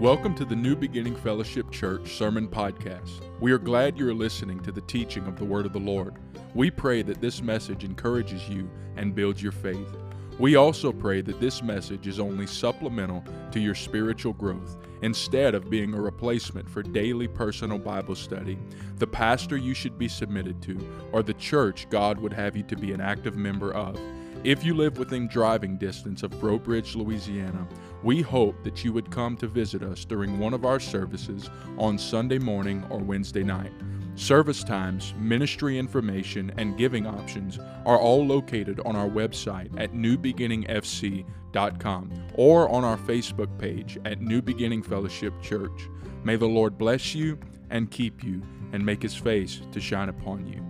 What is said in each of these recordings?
Welcome to the New Beginning Fellowship Church Sermon Podcast. We are glad you are listening to the teaching of the Word of the Lord. We pray that this message encourages you and builds your faith. We also pray that this message is only supplemental to your spiritual growth instead of being a replacement for daily personal Bible study, the pastor you should be submitted to, or the church God would have you to be an active member of. If you live within driving distance of Breaux Bridge, Louisiana, we hope that you would come to visit us during one of our services on Sunday morning or Wednesday night. Service times, ministry information, and giving options are all located on our website at newbeginningfc.com or on our Facebook page at New Beginning Fellowship Church. May the Lord bless you and keep you and make his face to shine upon you.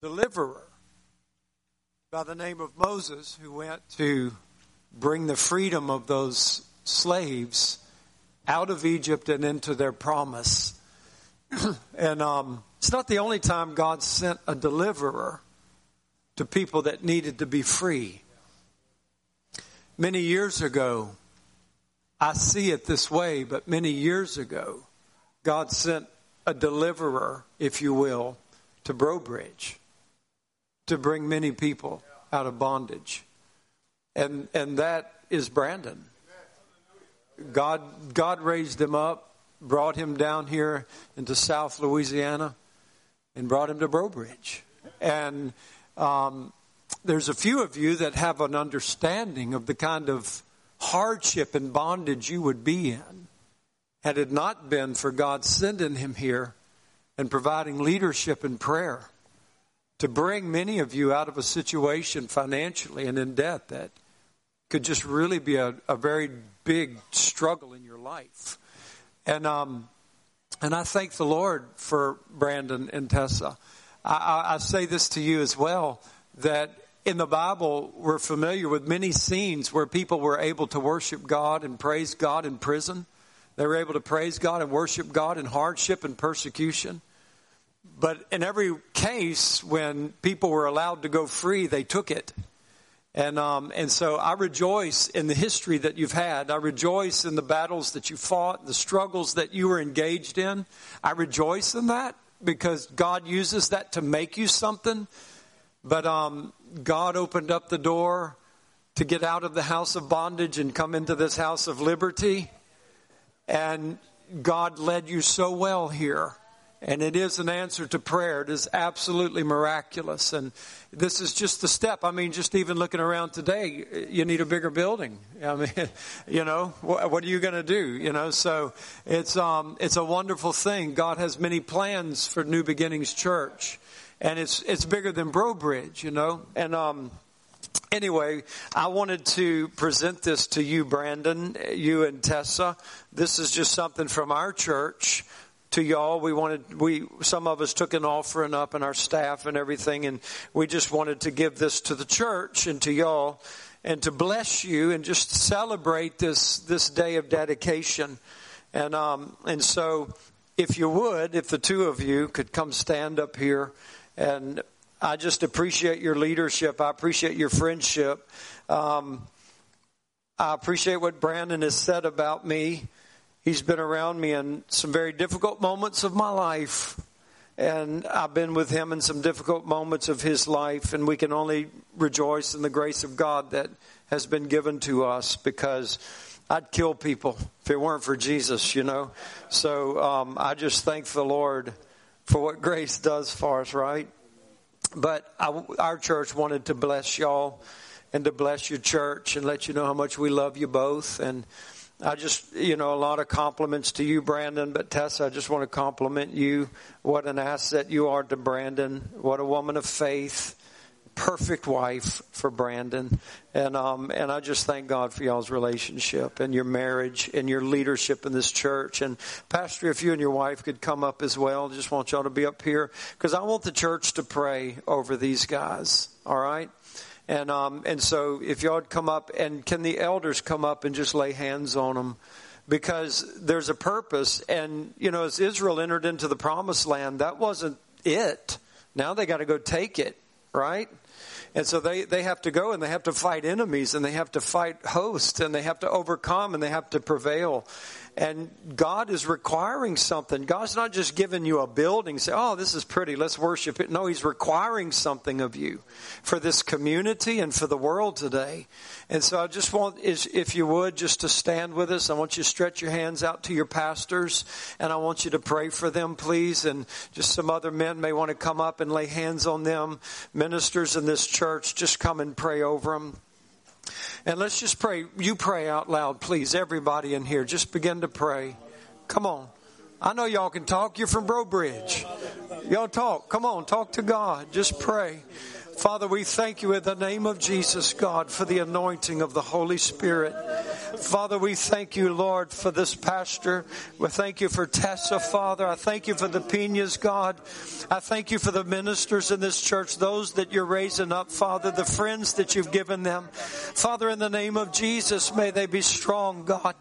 Deliverer by the name of Moses who went to bring the freedom of those slaves out of Egypt and into their promise. and um, it's not the only time God sent a deliverer to people that needed to be free. Many years ago, I see it this way, but many years ago, God sent a deliverer, if you will, to Breaux Bridge to bring many people out of bondage. And and that is Brandon. God God raised him up, brought him down here into South Louisiana, and brought him to Breaux Bridge. And um, there's a few of you that have an understanding of the kind of hardship and bondage you would be in had it not been for God sending him here and providing leadership and prayer to bring many of you out of a situation financially and in debt that could just really be a, a very big struggle in your life. And um, and I thank the Lord for Brandon and Tessa. I, I, I say this to you as well that in the Bible we're familiar with many scenes where people were able to worship God and praise God in prison. They were able to praise God and worship God in hardship and persecution. But in every case, when people were allowed to go free, they took it. And, um, and so I rejoice in the history that you've had. I rejoice in the battles that you fought, the struggles that you were engaged in. I rejoice in that because God uses that to make you something. But um, God opened up the door to get out of the house of bondage and come into this house of liberty. And God led you so well here. And it is an answer to prayer. It is absolutely miraculous. And this is just the step. I mean, just even looking around today, you need a bigger building. I mean, you know, what, are you going to do? You know, so it's, um, it's a wonderful thing. God has many plans for New Beginnings Church. And it's, it's bigger than Breaux Bridge, you know. And, um, anyway, I wanted to present this to you, Brandon, you and Tessa. This is just something from our church to y'all. We wanted, we, some of us took an offering up and our staff and everything, and we just wanted to give this to the church and to y'all and to bless you and just celebrate this, this day of dedication. And, um, and so if you would, if the two of you could come stand up here and I just appreciate your leadership. I appreciate your friendship. Um, I appreciate what Brandon has said about me. He's been around me in some very difficult moments of my life. And I've been with him in some difficult moments of his life. And we can only rejoice in the grace of God that has been given to us because I'd kill people if it weren't for Jesus, you know. So um, I just thank the Lord for what grace does for us, right? But I, our church wanted to bless y'all and to bless your church and let you know how much we love you both. And I just, you know, a lot of compliments to you, Brandon, but Tessa, I just want to compliment you. What an asset you are to Brandon. What a woman of faith. Perfect wife for Brandon. And, um, and I just thank God for y'all's relationship and your marriage and your leadership in this church. And Pastor, if you and your wife could come up as well, just want y'all to be up here because I want the church to pray over these guys. All right? And um, and so if y'all come up and can the elders come up and just lay hands on them because there's a purpose. And you know, as Israel entered into the promised land, that wasn't it. Now they got to go take it. right? And so they, they have to go and they have to fight enemies and they have to fight hosts and they have to overcome and they have to prevail. And God is requiring something. God's not just giving you a building, say, oh, this is pretty, let's worship it. No, He's requiring something of you for this community and for the world today. And so I just want, if you would, just to stand with us. I want you to stretch your hands out to your pastors and I want you to pray for them, please. And just some other men may want to come up and lay hands on them. Ministers in this church, just come and pray over them. And let's just pray. You pray out loud, please. Everybody in here, just begin to pray. Come on. I know y'all can talk. You're from Breaux Bridge. Y'all talk. Come on, talk to God. Just pray. Father, we thank you in the name of Jesus, God, for the anointing of the Holy Spirit. Father, we thank you, Lord, for this pastor. We thank you for Tessa, Father. I thank you for the Pinas, God. I thank you for the ministers in this church, those that you're raising up, Father, the friends that you've given them. Father, in the name of Jesus, may they be strong, God.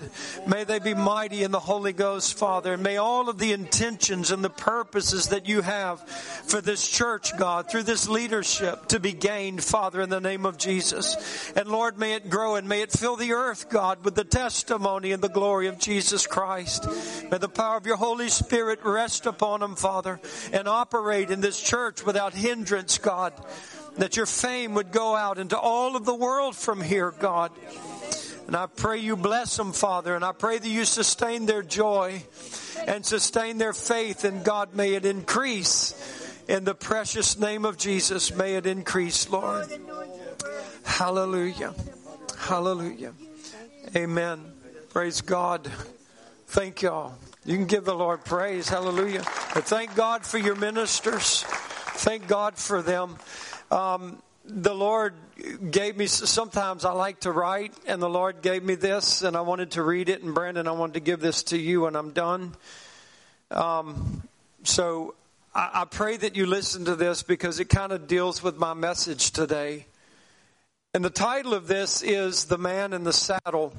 May they be mighty in the Holy Ghost, Father. And may all of the intentions and the purposes that you have for this church, God, through this leadership, to be gained, Father, in the name of Jesus. And Lord, may it grow and may it fill the earth, God, with the testimony and the glory of Jesus Christ. May the power of your Holy Spirit rest upon them, Father, and operate in this church without hindrance, God. That your fame would go out into all of the world from here, God. And I pray you bless them, Father, and I pray that you sustain their joy and sustain their faith, and God, may it increase in the precious name of Jesus, may it increase, Lord. Hallelujah. Hallelujah. Amen. Praise God. Thank y'all. You can give the Lord praise. Hallelujah. But thank God for your ministers. Thank God for them. Um, the Lord gave me, sometimes I like to write, and the Lord gave me this, and I wanted to read it. And Brandon, I wanted to give this to you when I'm done. Um, so I, pray that you listen to this because it kind of deals with my message today. And the title of this is The Man in the Saddle.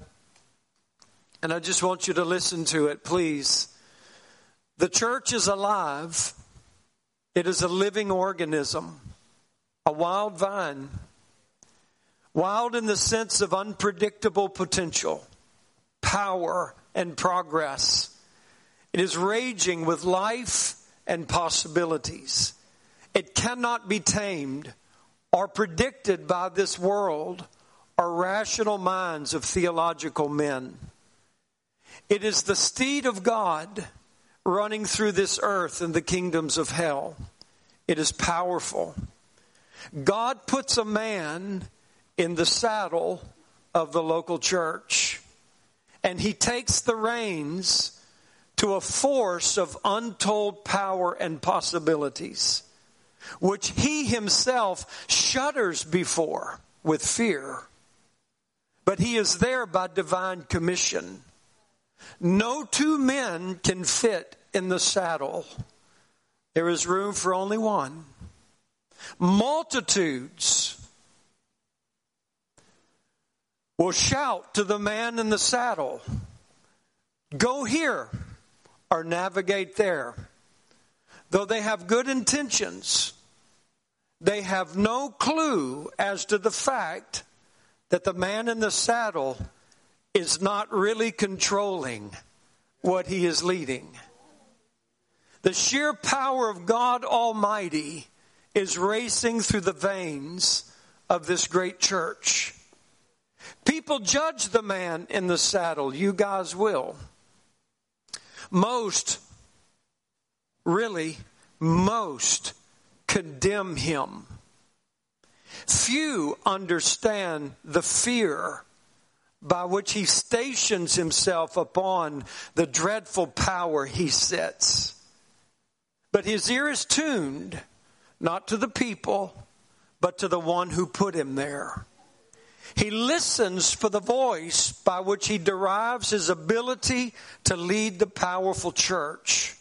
And I just want you to listen to it, please. The church is alive, it is a living organism, a wild vine. Wild in the sense of unpredictable potential, power, and progress. It is raging with life and possibilities. It cannot be tamed or predicted by this world or rational minds of theological men. It is the steed of God running through this earth and the kingdoms of hell. It is powerful. God puts a man in the saddle of the local church, and he takes the reins to a force of untold power and possibilities, which he himself shudders before with fear. But he is there by divine commission. No two men can fit in the saddle. There is room for only one. Multitudes will shout to the man in the saddle, Go here or navigate there. Though they have good intentions, they have no clue as to the fact that the man in the saddle is not really controlling what he is leading. The sheer power of God Almighty is racing through the veins of this great church. People judge the man in the saddle. You guys will. Most, really, most condemn him. Few understand the fear by which he stations himself upon the dreadful power he sets. But his ear is tuned not to the people, but to the one who put him there. He listens for the voice by which he derives his ability to lead the powerful church,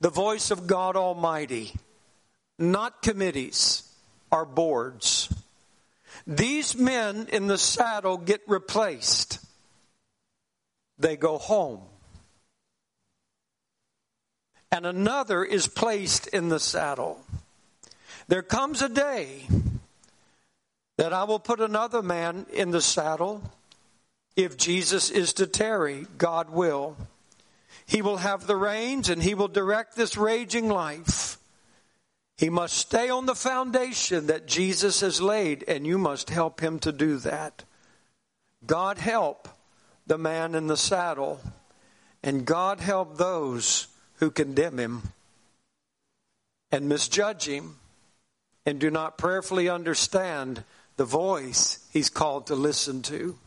the voice of God Almighty, not committees or boards. These men in the saddle get replaced. They go home. And another is placed in the saddle. There comes a day that I will put another man in the saddle. If Jesus is to tarry, God will. He will have the reins and he will direct this raging life. He must stay on the foundation that Jesus has laid, and you must help him to do that. God help the man in the saddle, and God help those who condemn him and misjudge him and do not prayerfully understand the voice he's called to listen to.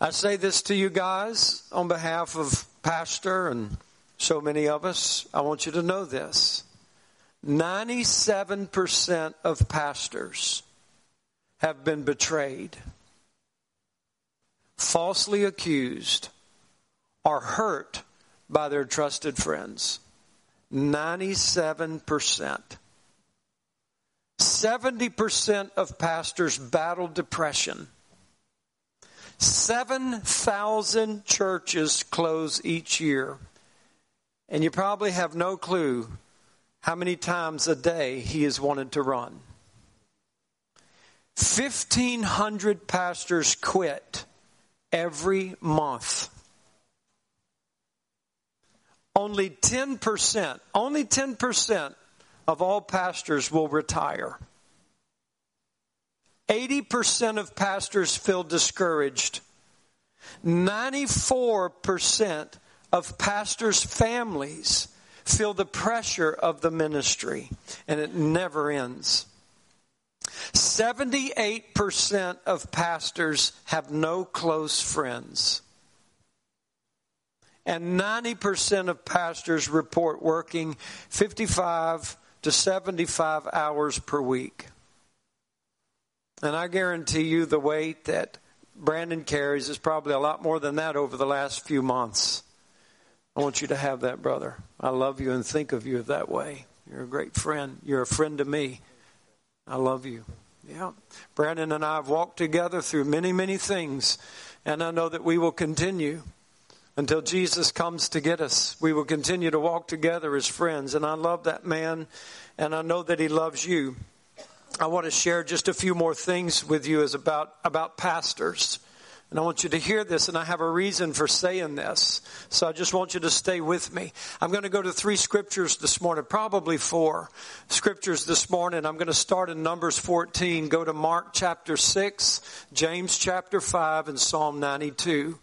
I say this to you guys on behalf of Pastor and so many of us. I want you to know this 97% of pastors have been betrayed, falsely accused, or hurt by their trusted friends. 97%. 70% of pastors battle depression. 7,000 churches close each year. And you probably have no clue how many times a day he is wanted to run. 1,500 pastors quit every month. Only 10%, only 10% of all pastors will retire. 80% of pastors feel discouraged. 94% of pastors' families feel the pressure of the ministry, and it never ends. 78% of pastors have no close friends. And 90% of pastors report working 55 to 75 hours per week. And I guarantee you the weight that Brandon carries is probably a lot more than that over the last few months. I want you to have that, brother. I love you and think of you that way. You're a great friend. You're a friend to me. I love you. Yeah. Brandon and I have walked together through many, many things, and I know that we will continue until Jesus comes to get us. We will continue to walk together as friends, and I love that man, and I know that he loves you. I want to share just a few more things with you as about about pastors. And I want you to hear this, and I have a reason for saying this. So I just want you to stay with me. I'm going to go to three scriptures this morning, probably four scriptures this morning. I'm going to start in Numbers 14, go to Mark chapter 6, James chapter 5, and Psalm 92.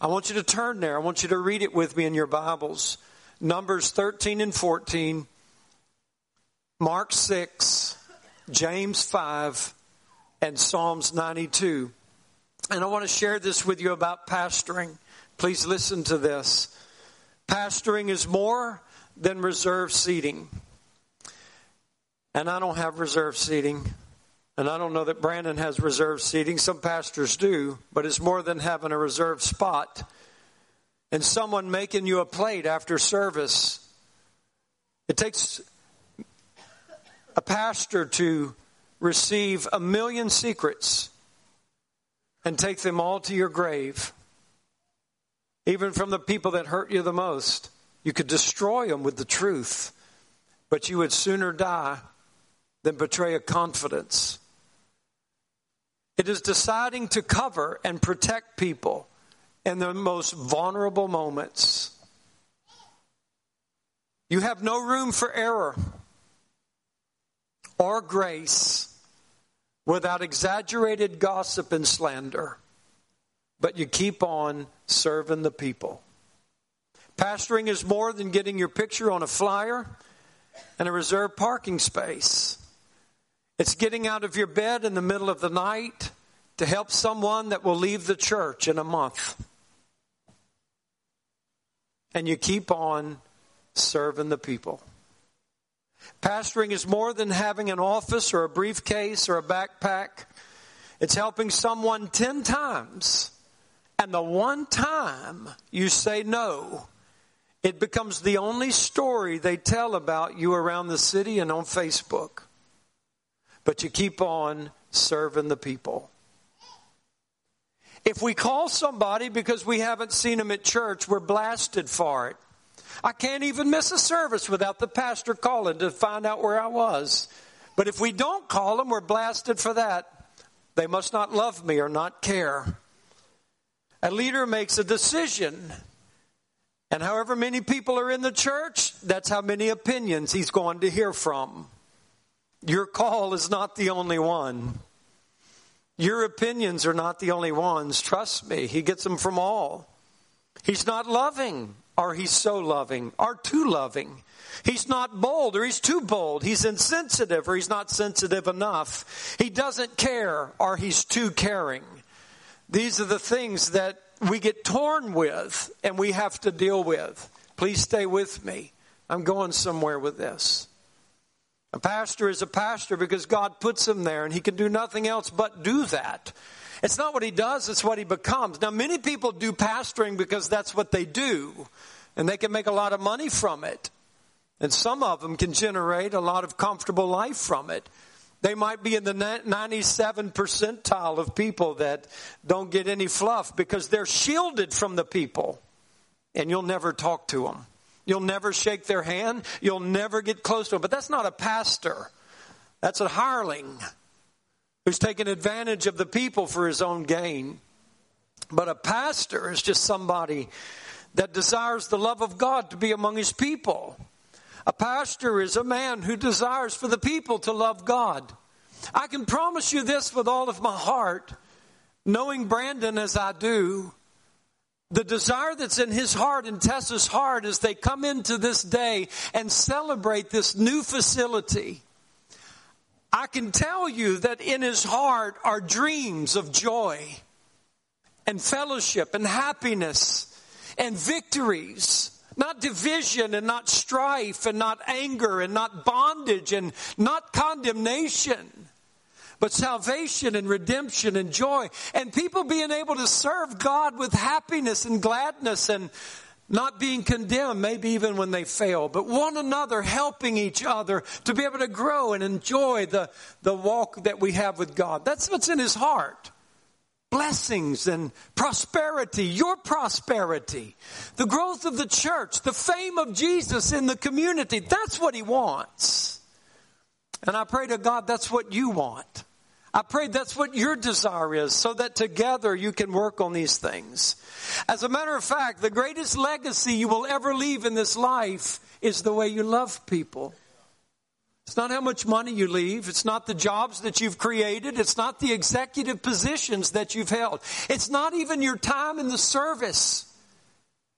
I want you to turn there. I want you to read it with me in your Bibles. Numbers 13 and 14, Mark 6, James 5, and Psalms 92. And I want to share this with you about pastoring. Please listen to this. Pastoring is more than reserved seating. And I don't have reserved seating. And I don't know that Brandon has reserved seating. Some pastors do, but it's more than having a reserved spot and someone making you a plate after service. It takes a pastor to receive a million secrets and take them all to your grave. Even from the people that hurt you the most. You could destroy them with the truth, but you would sooner die than betray a confidence. It is deciding to cover and protect people in the most vulnerable moments. You have no room for error or grace without exaggerated gossip and slander, but you keep on serving the people. Pastoring is more than getting your picture on a flyer and a reserved parking space. It's getting out of your bed in the middle of the night to help someone that will leave the church in a month. And you keep on serving the people. Pastoring is more than having an office or a briefcase or a backpack. It's helping someone 10 times. And the one time you say no, it becomes the only story they tell about you around the city and on Facebook. But you keep on serving the people. If we call somebody because we haven't seen them at church, we're blasted for it. I can't even miss a service without the pastor calling to find out where I was. But if we don't call them, we're blasted for that. They must not love me or not care. A leader makes a decision. And however many people are in the church, that's how many opinions he's going to hear from. Your call is not the only one. Your opinions are not the only ones. Trust me, he gets them from all. He's not loving, or he's so loving, or too loving. He's not bold, or he's too bold. He's insensitive, or he's not sensitive enough. He doesn't care, or he's too caring. These are the things that we get torn with and we have to deal with. Please stay with me. I'm going somewhere with this. A pastor is a pastor because God puts him there and he can do nothing else but do that. It's not what he does, it's what he becomes. Now, many people do pastoring because that's what they do and they can make a lot of money from it. And some of them can generate a lot of comfortable life from it. They might be in the 97 percentile of people that don't get any fluff because they're shielded from the people and you'll never talk to them. You'll never shake their hand. You'll never get close to them. But that's not a pastor. That's a hireling who's taken advantage of the people for his own gain. But a pastor is just somebody that desires the love of God to be among his people. A pastor is a man who desires for the people to love God. I can promise you this with all of my heart, knowing Brandon as I do, the desire that's in his heart and Tessa's heart as they come into this day and celebrate this new facility. I can tell you that in his heart are dreams of joy and fellowship and happiness and victories. Not division and not strife and not anger and not bondage and not condemnation but salvation and redemption and joy and people being able to serve God with happiness and gladness and not being condemned, maybe even when they fail, but one another helping each other to be able to grow and enjoy the, the walk that we have with God. That's what's in his heart. Blessings and prosperity, your prosperity, the growth of the church, the fame of Jesus in the community. That's what he wants. And I pray to God that's what you want. I pray that's what your desire is so that together you can work on these things. As a matter of fact, the greatest legacy you will ever leave in this life is the way you love people. It's not how much money you leave. It's not the jobs that you've created. It's not the executive positions that you've held. It's not even your time in the service.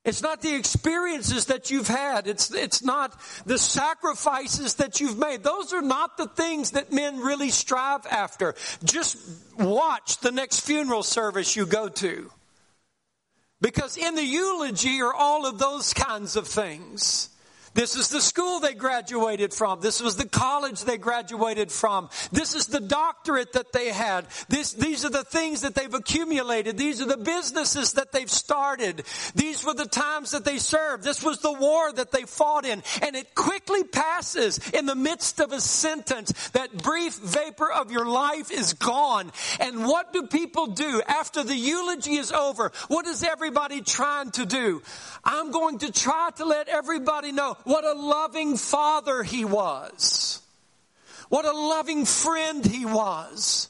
It's not the experiences that you've had. It's, it's not the sacrifices that you've made. Those are not the things that men really strive after. Just watch the next funeral service you go to. Because in the eulogy are all of those kinds of things. This is the school they graduated from. This was the college they graduated from. This is the doctorate that they had. This, these are the things that they've accumulated. These are the businesses that they've started. These were the times that they served. This was the war that they fought in. And it quickly passes in the midst of a sentence. That brief vapor of your life is gone. And what do people do after the eulogy is over? What is everybody trying to do? I'm going to try to let everybody know what a loving father he was. What a loving friend he was.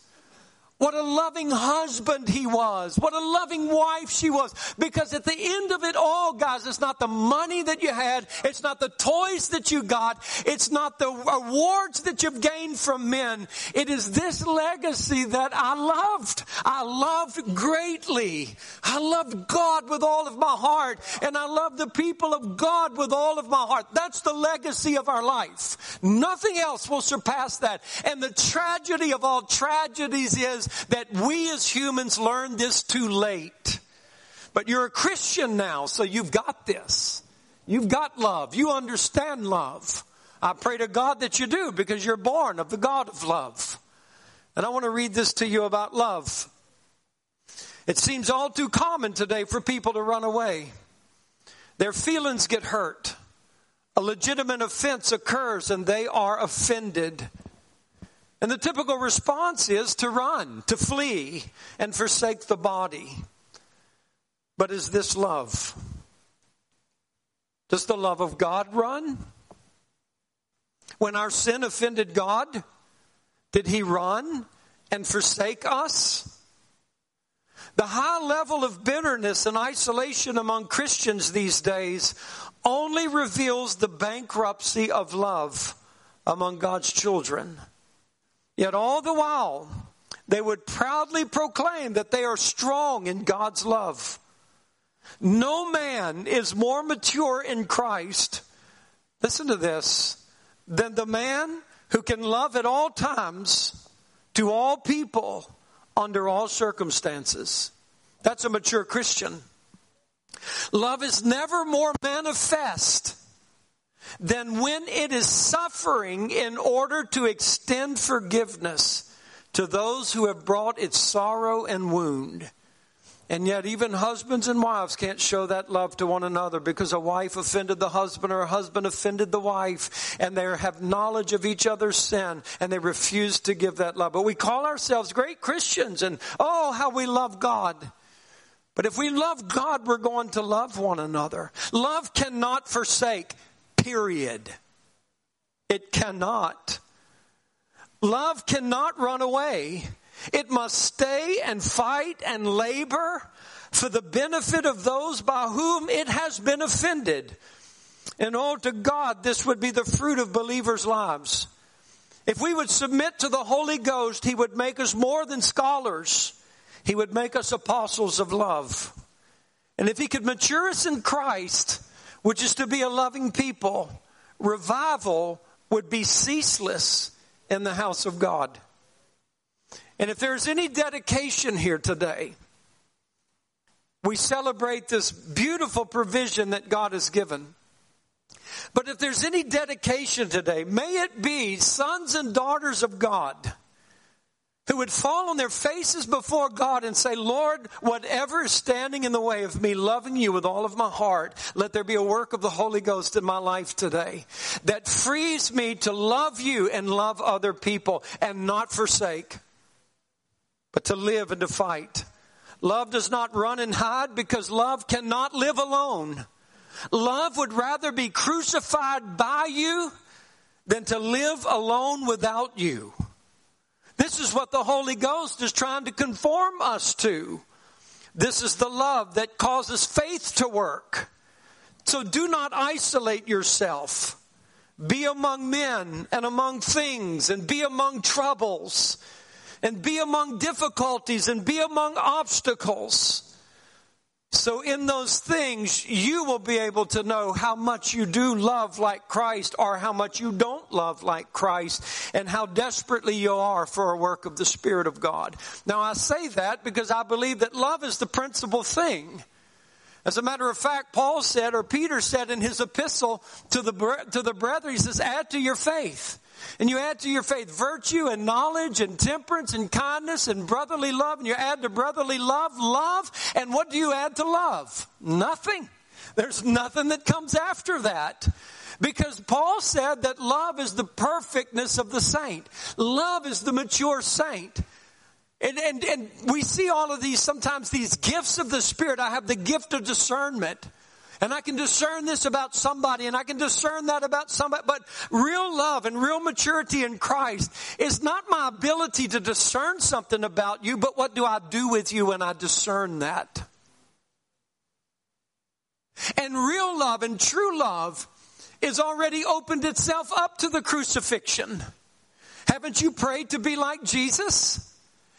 What a loving husband he was. What a loving wife she was. Because at the end of it all, guys, it's not the money that you had. It's not the toys that you got. It's not the awards that you've gained from men. It is this legacy that I loved. I loved greatly. I loved God with all of my heart. And I love the people of God with all of my heart. That's the legacy of our life. Nothing else will surpass that. And the tragedy of all tragedies is that we as humans learn this too late. But you're a Christian now, so you've got this. You've got love. You understand love. I pray to God that you do because you're born of the God of love. And I want to read this to you about love. It seems all too common today for people to run away. Their feelings get hurt. A legitimate offense occurs and they are offended. And the typical response is to run, to flee, and forsake the body. But is this love? Does the love of God run? When our sin offended God, Did he run and forsake us? The high level of bitterness and isolation among Christians these days only reveals the bankruptcy of love among God's children. Yet all the while, they would proudly proclaim that they are strong in God's love. No man is more mature in Christ, listen to this, than the man who can love at all times to all people under all circumstances. That's a mature Christian. Love is never more manifest than when it is suffering in order to extend forgiveness to those who have brought its sorrow and wound. And yet, even husbands and wives can't show that love to one another because a wife offended the husband or a husband offended the wife, and they have knowledge of each other's sin, and they refuse to give that love. But we call ourselves great Christians, and oh, how we love God. But if we love God, we're going to love one another. Love cannot forsake, period. It cannot. Love cannot run away. It must stay and fight and labor for the benefit of those by whom it has been offended. And oh, to God, this would be the fruit of believers' lives. If we would submit to the Holy Ghost, He would make us more than scholars. He would make us apostles of love. And if He could mature us in Christ, which is to be a loving people, revival would be ceaseless in the house of God. And if there's any dedication here today, we celebrate this beautiful provision that God has given. But if there's any dedication today, may it be sons and daughters of God who would fall on their faces before God and say, Lord, whatever is standing in the way of me loving you with all of my heart, let there be a work of the Holy Ghost in my life today that frees me to love you and love other people and not forsake but to live and to fight. Love does not run and hide because love cannot live alone. Love would rather be crucified by you than to live alone without you. This is what the Holy Ghost is trying to conform us to. This is the love that causes faith to work. So do not isolate yourself. Be among men and among things and be among troubles and be among difficulties and be among obstacles. So in those things, you will be able to know how much you do love like Christ or how much you don't love like Christ and how desperately you are for a work of the Spirit of God. Now I say that because I believe that love is the principal thing. As a matter of fact, Paul said, or Peter said in his epistle to the, to the brethren, he says, add to your faith. And you add to your faith virtue and knowledge and temperance and kindness and brotherly love. And you add to brotherly love, love. And what do you add to love? Nothing. There's nothing that comes after that. Because Paul said that love is the perfectness of the saint. Love is the mature saint. And, and, and we see all of these, sometimes these gifts of the Spirit. I have the gift of discernment. And I can discern this about somebody and I can discern that about somebody. But real love and real maturity in Christ is not my ability to discern something about you, but what do I do with you when I discern that? And real love and true love is already opened itself up to the crucifixion. Haven't you prayed to be like Jesus?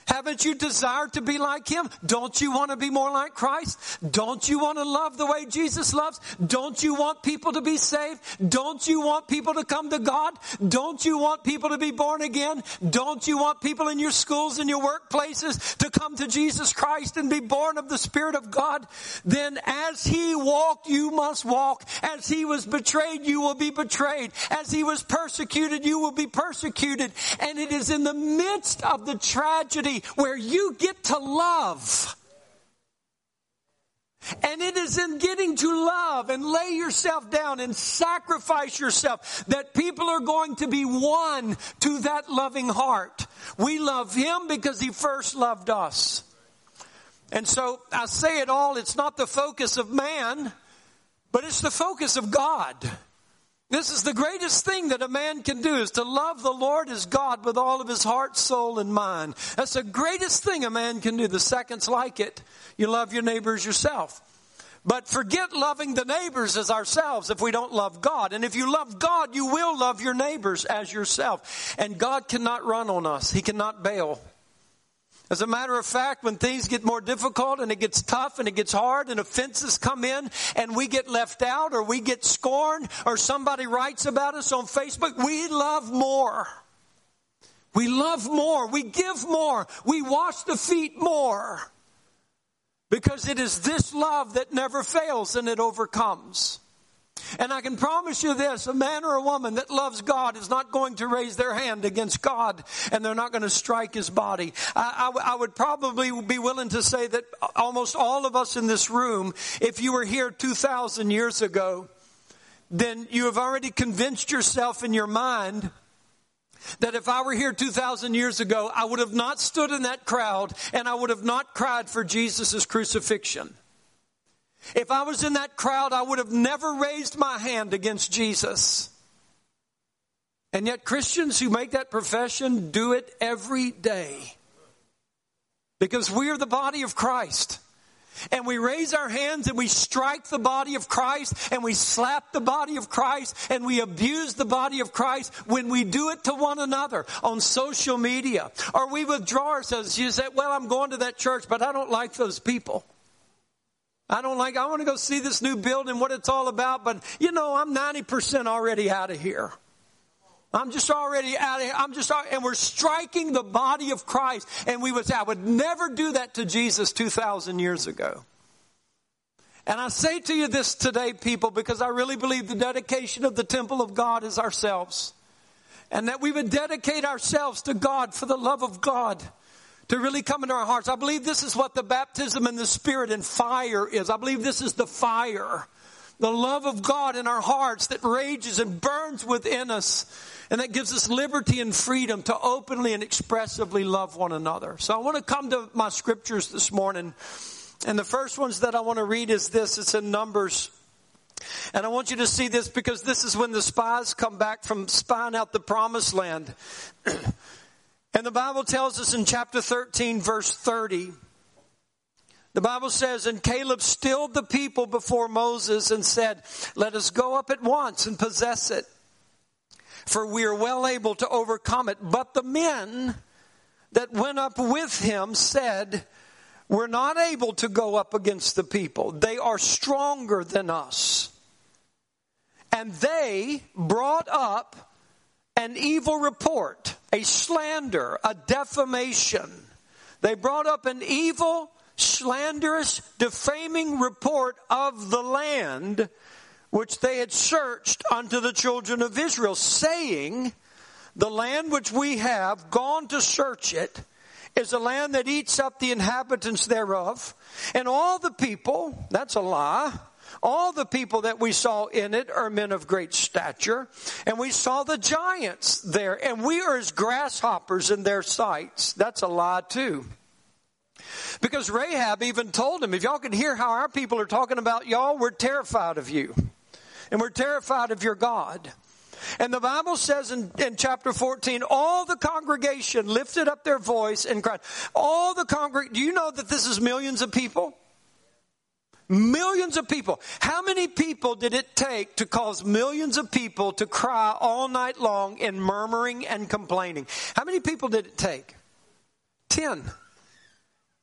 Haven't you desired to be like him? Don't you want to be more like Christ? Don't you want to love the way Jesus loves? Don't you want people to be saved? Don't you want people to come to God? Don't you want people to be born again? Don't you want people in your schools and your workplaces to come to Jesus Christ and be born of the Spirit of God? Then as he walked, you must walk. As he was betrayed, you will be betrayed. As he was persecuted, you will be persecuted. And it is in the midst of the tragedy where you get to love. And it is in getting to love and lay yourself down and sacrifice yourself that people are going to be won to that loving heart. We love Him because He first loved us. And so I say it all, it's not the focus of man, but it's the focus of God. This is the greatest thing that a man can do is to love the Lord as God with all of his heart, soul, and mind. That's the greatest thing a man can do. The second's like it. You love your neighbors yourself. But forget loving the neighbors as ourselves if we don't love God. And if you love God, you will love your neighbors as yourself. And God cannot run on us. He cannot bail. As a matter of fact, when things get more difficult and it gets tough and it gets hard and offenses come in and we get left out or we get scorned or somebody writes about us on Facebook, we love more. We love more. We give more. We wash the feet more. Because it is this love that never fails and it overcomes. And I can promise you this, a man or a woman that loves God is not going to raise their hand against God and they're not going to strike his body. I, would probably be willing to say that almost all of us in this room, if you were here 2,000 years ago, then you have already convinced yourself in your mind that if I were here 2,000 years ago, I would have not stood in that crowd and I would have not cried for Jesus' crucifixion. If I was in that crowd, I would have never raised my hand against Jesus. And yet, Christians who make that profession do it every day. Because we are the body of Christ. And we raise our hands and we strike the body of Christ and we slap the body of Christ and we abuse the body of Christ when we do it to one another on social media. Or we withdraw ourselves. You say, well, I'm going to that church, but I don't like those people. I don't like, I want to go see this new building, what it's all about, but you know, I'm 90% already out of here. I'm just already out of here. I'm just, and we're striking the body of Christ. And we would say, I would never do that to Jesus 2,000 years ago. And I say to you this today, people, because I really believe the dedication of the temple of God is ourselves. And that we would dedicate ourselves to God for the love of God to really come into our hearts. I believe this is what the baptism in the Spirit and fire is. I believe this is the fire. The love of God in our hearts that rages and burns within us and that gives us liberty and freedom to openly and expressively love one another. So I want to come to my scriptures this morning. And the first ones that I want to read is this. It's in Numbers. And I want you to see this because this is when the spies come back from spying out the promised land. And the Bible tells us in chapter 13, verse 30, the Bible says, And Caleb stilled the people before Moses and said, Let us go up at once and possess it, for we are well able to overcome it. But the men that went up with him said, We're not able to go up against the people. They are stronger than us. And they brought up an evil report, a slander, a defamation. They brought up an evil, slanderous, defaming report of the land which they had searched unto the children of Israel, saying, The land which we have gone to search it is a land that eats up the inhabitants thereof, and all the people, that's a lie, all the people that we saw in it are men of great stature, and we saw the giants there, and we are as grasshoppers in their sights. That's a lie too. Because Rahab even told him, if y'all can hear how our people are talking about y'all, we're terrified of you. And we're terrified of your God. And the Bible says in, in chapter 14, all the congregation lifted up their voice and cried. All the congregation, do you know that this is millions of people? Millions of people. How many people did it take to cause millions of people to cry all night long in murmuring and complaining? How many people did it take? Ten.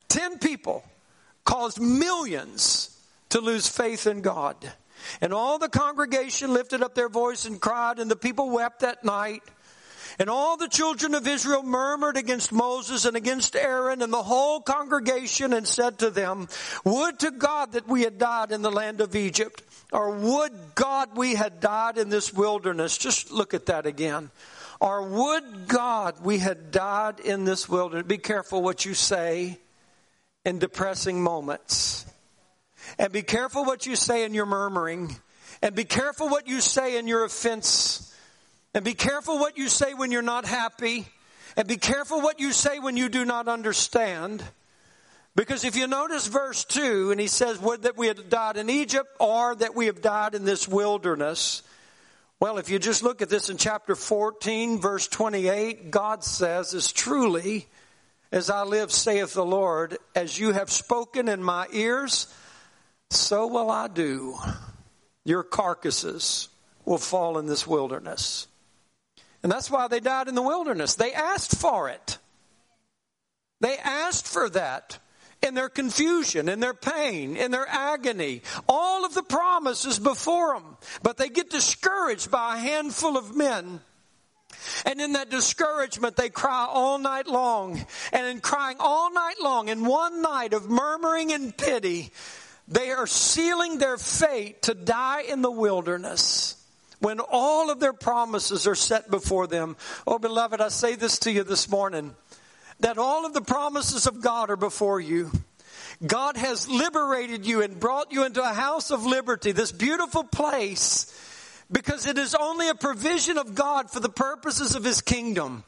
Ten people caused millions to lose faith in God. And all the congregation lifted up their voice and cried, and the people wept that night. And all the children of Israel murmured against Moses and against Aaron and the whole congregation and said to them, Would to God that we had died in the land of Egypt, or would God we had died in this wilderness. Just look at that again. Or would God we had died in this wilderness. Be careful what you say in depressing moments. And be careful what you say in your murmuring. And be careful what you say in your offense and be careful what you say when you're not happy. And be careful what you say when you do not understand. Because if you notice verse 2, and he says, Would that we had died in Egypt or that we have died in this wilderness. Well, if you just look at this in chapter 14, verse 28, God says, As truly as I live, saith the Lord, as you have spoken in my ears, so will I do. Your carcasses will fall in this wilderness. And that's why they died in the wilderness. They asked for it. They asked for that in their confusion, in their pain, in their agony. All of the promises before them. But they get discouraged by a handful of men. And in that discouragement, they cry all night long. And in crying all night long, in one night of murmuring and pity, they are sealing their fate to die in the wilderness when all of their promises are set before them. Oh, beloved, I say this to you this morning that all of the promises of God are before you. God has liberated you and brought you into a house of liberty, this beautiful place, because it is only a provision of God for the purposes of His kingdom.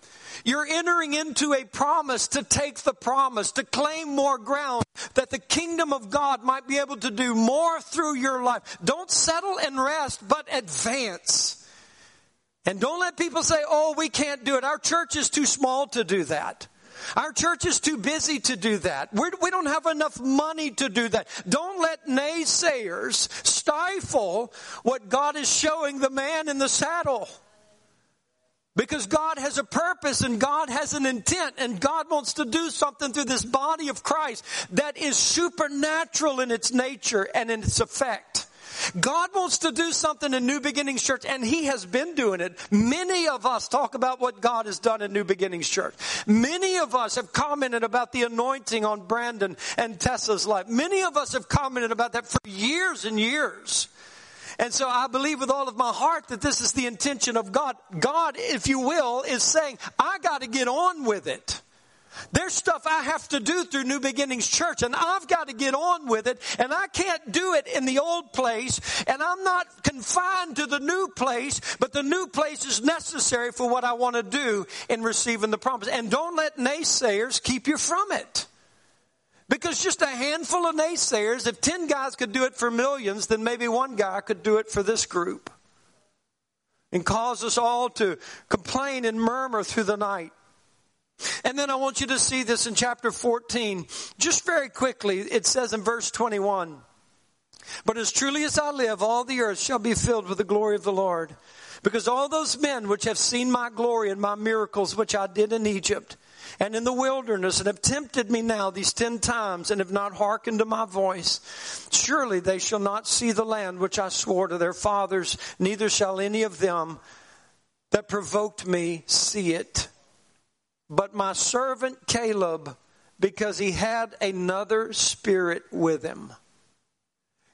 You're entering into a promise to take the promise, to claim more ground, that the kingdom of God might be able to do more through your life. Don't settle and rest, but advance. And don't let people say, oh, we can't do it. Our church is too small to do that. Our church is too busy to do that. We're, we do not have enough money to do that. Don't let naysayers stifle what God is showing the man in the saddle. Because God has a purpose and God has an intent and God wants to do something through this body of Christ that is supernatural in its nature and in its effect. God wants to do something in New Beginnings Church, and He has been doing it. Many of us talk about what God has done in New Beginnings Church. Many of us have commented about the anointing on Brandon and Tessa's life. Many of us have commented about that for years and years. And so I believe with all of my heart that this is the intention of God. God, if you will, is saying, I got to get on with it. There's stuff I have to do through New Beginnings Church, and I've got to get on with it, and I can't do it in the old place, and I'm not confined to the new place, but the new place is necessary for what I want to do in receiving the promise. And don't let naysayers keep you from it. Because just a handful of naysayers, if 10 guys could do it for millions, then maybe one guy could do it for this group. And cause us all to complain and murmur through the night. And then I want you to see this in chapter 14. Just very quickly, it says in verse 21 But as truly as I live, all the earth shall be filled with the glory of the Lord. Because all those men which have seen my glory and my miracles which I did in Egypt and in the wilderness and have tempted me now these ten times and have not hearkened to my voice, surely they shall not see the land which I swore to their fathers, neither shall any of them that provoked me see it. But my servant Caleb, because he had another spirit with him.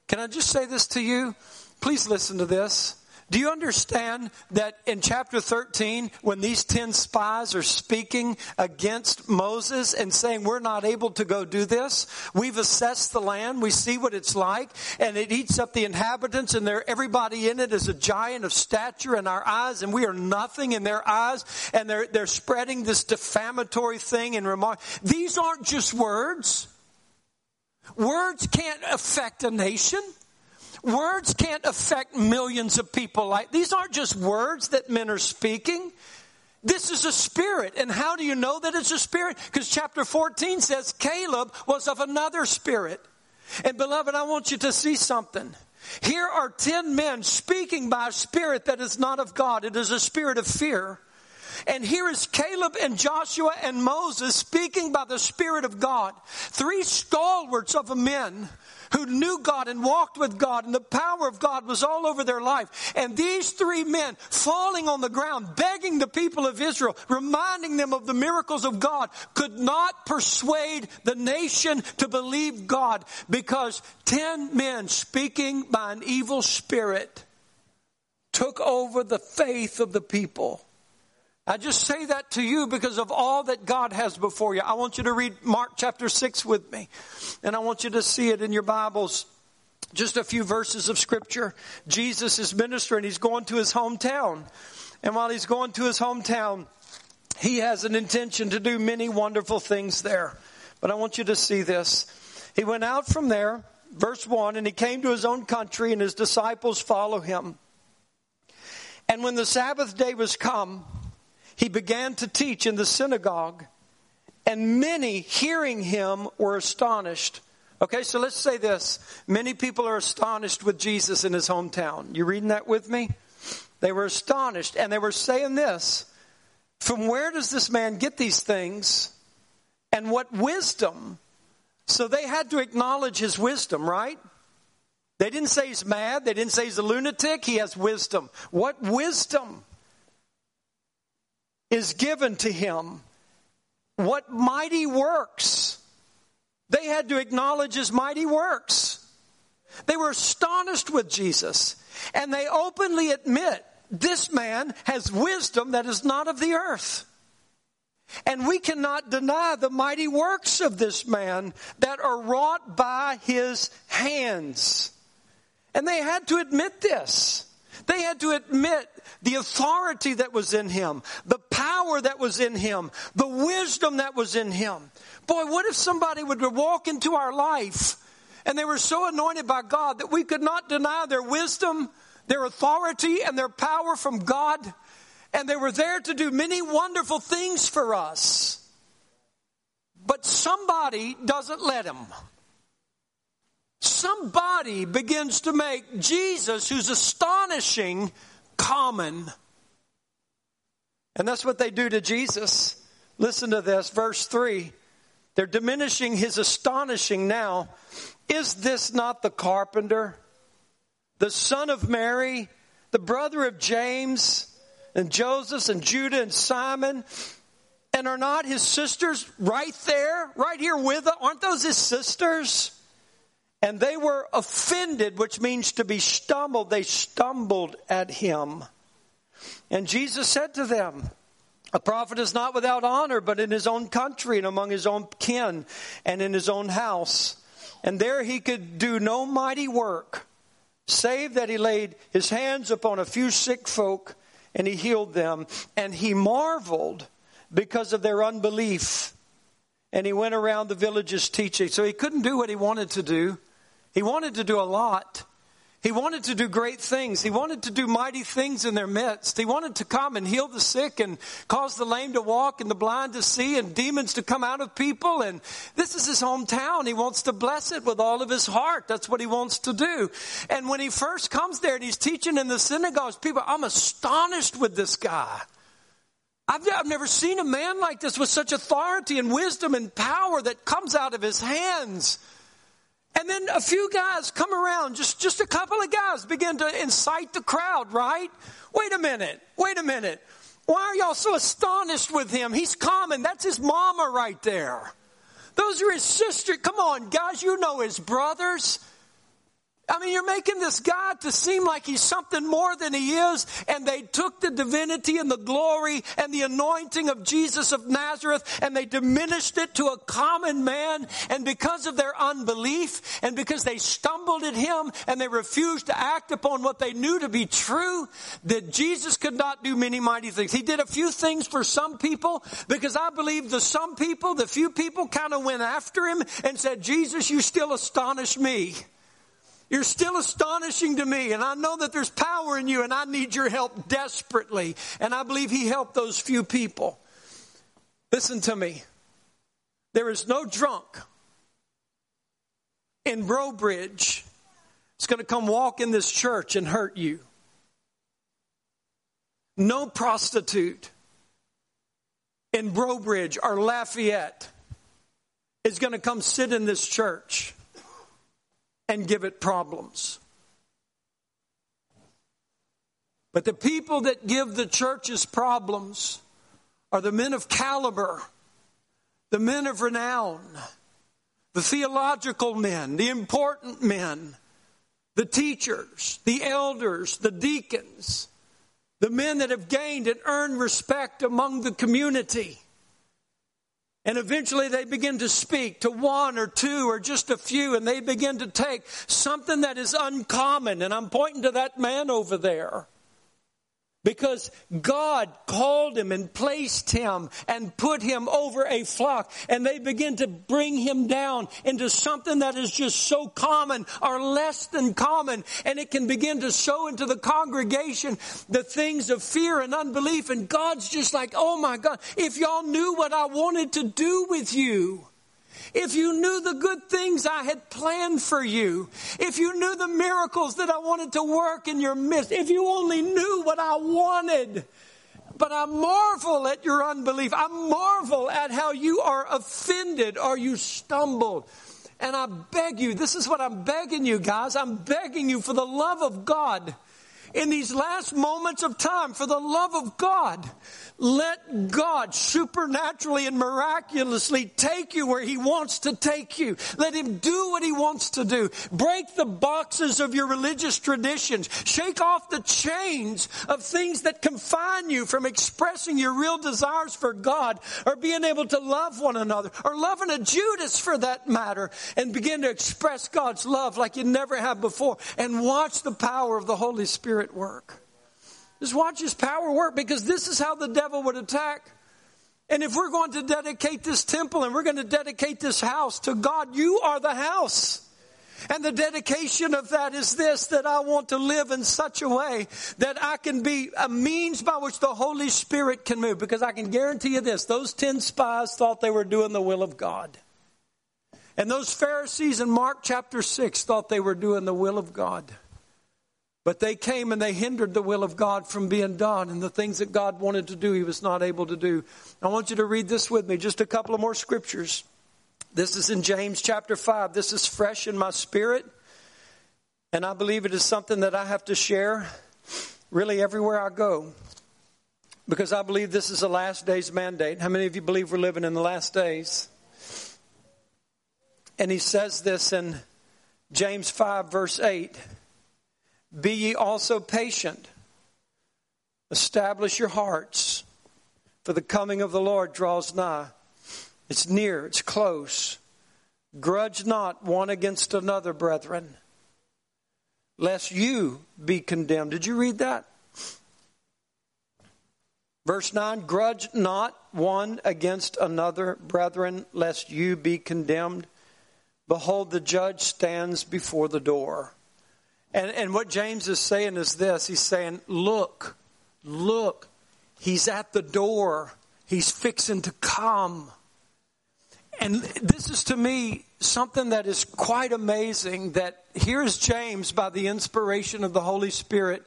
Can I just say this to you? Please listen to this. Do you understand that in chapter 13, when these 10 spies are speaking against Moses and saying, We're not able to go do this, we've assessed the land, we see what it's like, and it eats up the inhabitants, and everybody in it is a giant of stature in our eyes, and we are nothing in their eyes, and they're, they're spreading this defamatory thing and remark. These aren't just words. Words can't affect a nation. Words can't affect millions of people like these aren't just words that men are speaking. This is a spirit. And how do you know that it's a spirit? Because chapter 14 says Caleb was of another spirit. And beloved, I want you to see something. Here are 10 men speaking by a spirit that is not of God. It is a spirit of fear. And here is Caleb and Joshua and Moses speaking by the Spirit of God. Three stalwarts of men who knew God and walked with God, and the power of God was all over their life. And these three men falling on the ground, begging the people of Israel, reminding them of the miracles of God, could not persuade the nation to believe God because ten men speaking by an evil spirit took over the faith of the people. I just say that to you because of all that God has before you. I want you to read Mark chapter 6 with me, and I want you to see it in your Bibles. Just a few verses of scripture. Jesus is ministering, he's going to his hometown. And while he's going to his hometown, he has an intention to do many wonderful things there. But I want you to see this. He went out from there, verse 1, and he came to his own country, and his disciples follow him. And when the Sabbath day was come, he began to teach in the synagogue, and many hearing him were astonished. Okay, so let's say this. Many people are astonished with Jesus in his hometown. You reading that with me? They were astonished, and they were saying this From where does this man get these things? And what wisdom? So they had to acknowledge his wisdom, right? They didn't say he's mad. They didn't say he's a lunatic. He has wisdom. What wisdom is given to him? What mighty works? They had to acknowledge his mighty works. They were astonished with Jesus. And they openly admit this man has wisdom that is not of the earth. And we cannot deny the mighty works of this man that are wrought by his hands. And they had to admit this. They had to admit the authority that was in him, the power that was in him, the wisdom that was in him. Boy, what if somebody would walk into our life and they were so anointed by God that we could not deny their wisdom, their authority, and their power from God? And they were there to do many wonderful things for us. But somebody doesn't let them somebody begins to make Jesus, who's astonishing, common. And that's what they do to Jesus. Listen to this, verse 3. They're diminishing his astonishing now. Is this not the carpenter, the son of Mary, the brother of James and Joseph and Judah and Simon? And are not his sisters right there, right here with us? Aren't those his sisters? And they were offended, which means to be stumbled. They stumbled at him. And Jesus said to them, a prophet is not without honor, but in his own country and among his own kin and in his own house. And there he could do no mighty work, save that he laid his hands upon a few sick folk and he healed them. And he marveled because of their unbelief. And he went around the villages teaching. So he couldn't do what he wanted to do. He wanted to do a lot. He wanted to do great things. He wanted to do mighty things in their midst. He wanted to come and heal the sick and cause the lame to walk and the blind to see and demons to come out of people. And this is his hometown. He wants to bless it with all of his heart. That's what he wants to do. And when he first comes there and he's teaching in the synagogues, people, I'm astonished with this guy. I've, I've never seen a man like this with such authority and wisdom and power that comes out of his hands. And then a few guys come around, just, just a couple of guys begin to incite the crowd, right? Wait a minute, wait a minute. Why are y'all so astonished with him? He's common. That's his mama right there. Those are his sisters. Come on, guys, you know his brothers. I mean, you're making this God to seem like he's something more than he is. And they took the divinity and the glory and the anointing of Jesus of Nazareth and they diminished it to a common man. And because of their unbelief and because they stumbled at him and they refused to act upon what they knew to be true, that Jesus could not do many mighty things. He did a few things for some people because I believe the some people, the few people kind of went after him and said, Jesus, you still astonish me. You're still astonishing to me, and I know that there's power in you, and I need your help desperately. And I believe He helped those few people. Listen to me. There is no drunk in Breaux Bridge that's going to come walk in this church and hurt you. No prostitute in Breaux Bridge or Lafayette is going to come sit in this church and give it problems. But the people that give the churches problems are the men of caliber, the men of renown, the theological men, the important men, the teachers, the elders, the deacons, the men that have gained and earned respect among the community. And eventually they begin to speak to one or two or just a few, and they begin to take something that is uncommon. And I'm pointing to that man over there. Because God called him and placed him and put him over a flock and they begin to bring him down into something that is just so common or less than common and it can begin to show into the congregation the things of fear and unbelief and God's just like, oh my God, if y'all knew what I wanted to do with you. If you knew the good things I had planned for you, if you knew the miracles that I wanted to work in your midst, if you only knew what I wanted. But I marvel at your unbelief. I marvel at how you are offended or you stumbled. And I beg you, this is what I'm begging you guys. I'm begging you for the love of God in these last moments of time, for the love of God, let God supernaturally and miraculously take you where He wants to take you. Let Him do what He wants to do. Break the boxes of your religious traditions. Shake off the chains of things that confine you from expressing your real desires for God or being able to love one another or loving a Judas for that matter and begin to express God's love like you never have before and watch the power of the Holy Spirit work. Just watch his power work because this is how the devil would attack. And if we're going to dedicate this temple and we're going to dedicate this house to God, you are the house. And the dedication of that is this that I want to live in such a way that I can be a means by which the Holy Spirit can move. Because I can guarantee you this those 10 spies thought they were doing the will of God. And those Pharisees in Mark chapter 6 thought they were doing the will of God. But they came and they hindered the will of God from being done, and the things that God wanted to do, He was not able to do. I want you to read this with me, just a couple of more scriptures. This is in James chapter 5. This is fresh in my spirit, and I believe it is something that I have to share really everywhere I go because I believe this is a last days mandate. How many of you believe we're living in the last days? And he says this in James 5, verse 8. Be ye also patient. Establish your hearts, for the coming of the Lord draws nigh. It's near, it's close. Grudge not one against another, brethren, lest you be condemned. Did you read that? Verse 9 Grudge not one against another, brethren, lest you be condemned. Behold, the judge stands before the door. And, and what James is saying is this He's saying, Look, look, he's at the door, he's fixing to come. And this is to me something that is quite amazing that here's James by the inspiration of the Holy Spirit.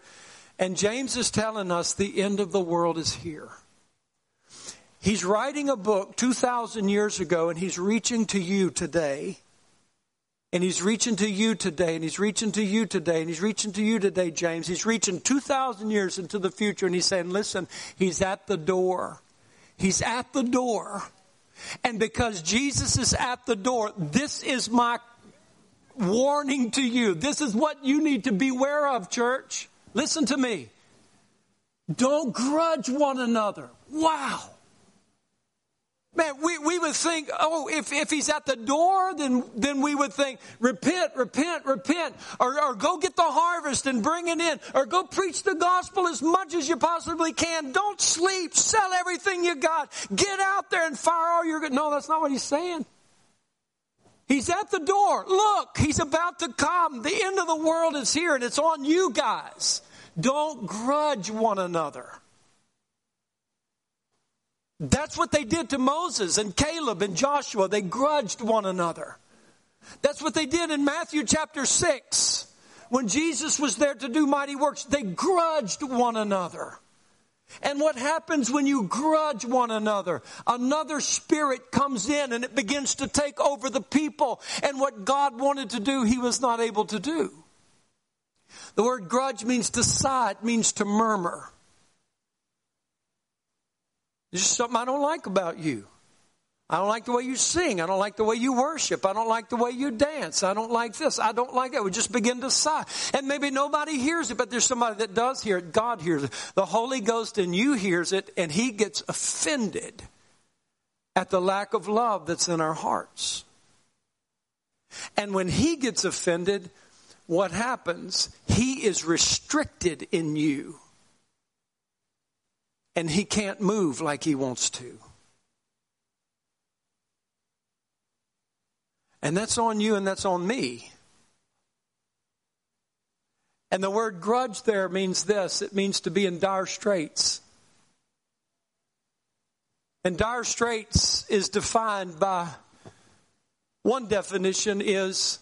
And James is telling us the end of the world is here. He's writing a book 2,000 years ago and he's reaching to you today. And he's reaching to you today, and he's reaching to you today, and he's reaching to you today, James. He's reaching 2,000 years into the future, and he's saying, Listen, he's at the door. He's at the door. And because Jesus is at the door, this is my warning to you. This is what you need to beware of, church. Listen to me. Don't grudge one another. Wow. Man, we, we would think, oh, if, if he's at the door, then, then we would think, repent, repent, repent, or, or go get the harvest and bring it in, or go preach the gospel as much as you possibly can. Don't sleep, sell everything you got, get out there and fire all your, no, that's not what he's saying. He's at the door. Look, he's about to come. The end of the world is here and it's on you guys. Don't grudge one another. That's what they did to Moses and Caleb and Joshua. They grudged one another. That's what they did in Matthew chapter 6. When Jesus was there to do mighty works, they grudged one another. And what happens when you grudge one another? Another spirit comes in and it begins to take over the people. And what God wanted to do, he was not able to do. The word grudge means to sigh, it means to murmur. There's something I don't like about you. I don't like the way you sing. I don't like the way you worship. I don't like the way you dance. I don't like this. I don't like that. We just begin to sigh. And maybe nobody hears it, but there's somebody that does hear it. God hears it. The Holy Ghost in you hears it, and He gets offended at the lack of love that's in our hearts. And when He gets offended, what happens? He is restricted in you and he can't move like he wants to. And that's on you and that's on me. And the word grudge there means this it means to be in dire straits. And dire straits is defined by one definition is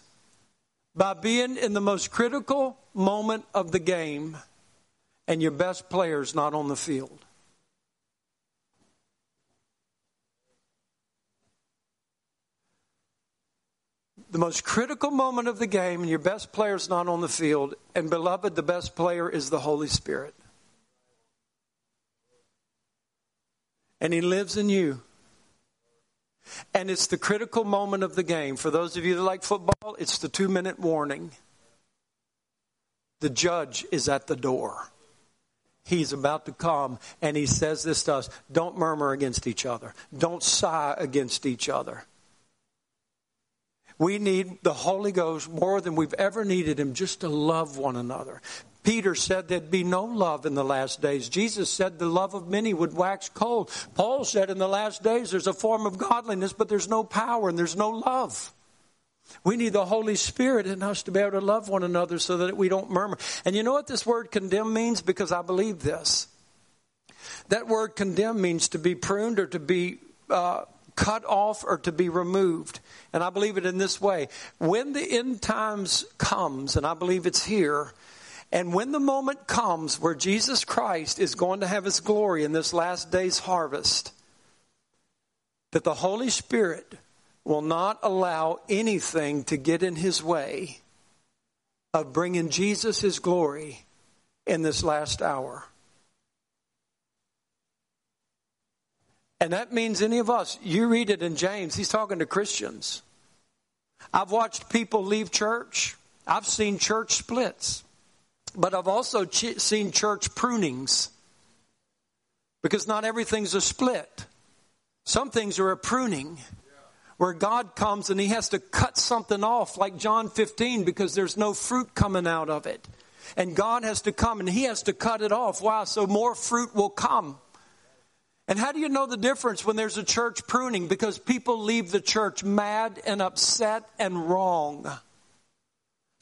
by being in the most critical moment of the game and your best player's not on the field. The most critical moment of the game and your best player is not on the field. And beloved, the best player is the Holy Spirit. And He lives in you. And it's the critical moment of the game. For those of you that like football, it's the two minute warning. The judge is at the door. He's about to come, and he says this to us Don't murmur against each other, don't sigh against each other. We need the Holy Ghost more than we've ever needed Him just to love one another. Peter said there'd be no love in the last days. Jesus said the love of many would wax cold. Paul said in the last days there's a form of godliness, but there's no power and there's no love. We need the Holy Spirit in us to be able to love one another so that we don't murmur. And you know what this word condemn means? Because I believe this. That word condemn means to be pruned or to be uh, cut off or to be removed. And I believe it in this way. When the end times comes, and I believe it's here, and when the moment comes where Jesus Christ is going to have his glory in this last day's harvest, that the Holy Spirit will not allow anything to get in his way of bringing Jesus his glory in this last hour. And that means any of us, you read it in James, he's talking to Christians. I've watched people leave church. I've seen church splits. But I've also ch- seen church prunings. Because not everything's a split. Some things are a pruning where God comes and he has to cut something off, like John 15, because there's no fruit coming out of it. And God has to come and he has to cut it off. Why? So more fruit will come. And how do you know the difference when there's a church pruning? Because people leave the church mad and upset and wrong.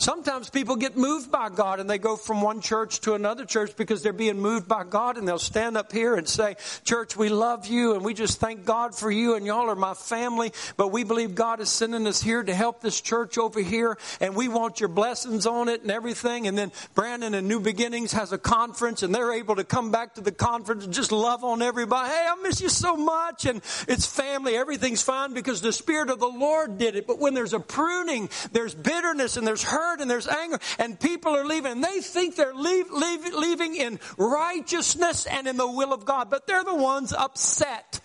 Sometimes people get moved by God and they go from one church to another church because they're being moved by God and they'll stand up here and say, Church, we love you and we just thank God for you and y'all are my family, but we believe God is sending us here to help this church over here and we want your blessings on it and everything. And then Brandon and New Beginnings has a conference and they're able to come back to the conference and just love on everybody. Hey, I miss you so much. And it's family. Everything's fine because the Spirit of the Lord did it. But when there's a pruning, there's bitterness and there's hurt hurt and there's anger and people are leaving and they think they're leave, leave, leaving in righteousness and in the will of God, but they're the ones upset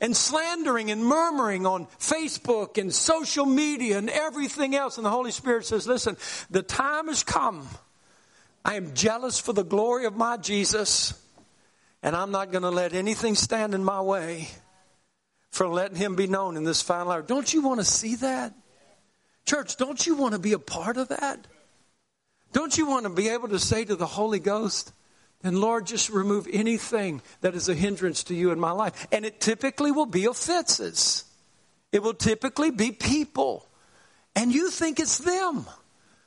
and slandering and murmuring on Facebook and social media and everything else. And the Holy Spirit says, listen, the time has come. I am jealous for the glory of my Jesus, and I'm not going to let anything stand in my way for letting him be known in this final hour. Don't you want to see that? Church, don't you want to be a part of that? Don't you want to be able to say to the Holy Ghost, and Lord, just remove anything that is a hindrance to you in my life? And it typically will be offenses. It will typically be people. And you think it's them.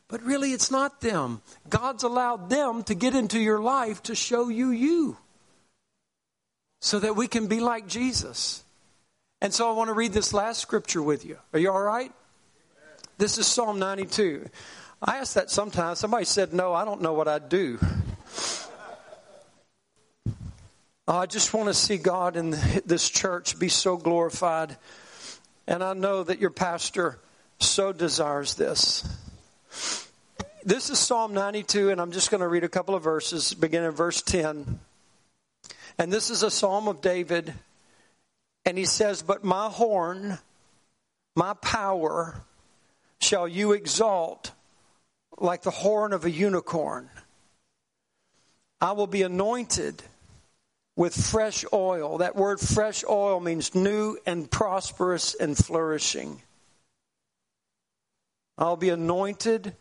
But really, it's not them. God's allowed them to get into your life to show you you. So that we can be like Jesus. And so I want to read this last scripture with you. Are you all right? This is Psalm 92. I ask that sometimes. Somebody said, No, I don't know what I'd do. Oh, I just want to see God in this church be so glorified. And I know that your pastor so desires this. This is Psalm 92, and I'm just going to read a couple of verses, beginning in verse 10. And this is a psalm of David. And he says, But my horn, my power, shall you exalt like the horn of a unicorn. I will be anointed with fresh oil. That word fresh oil means new and prosperous and flourishing. I'll be anointed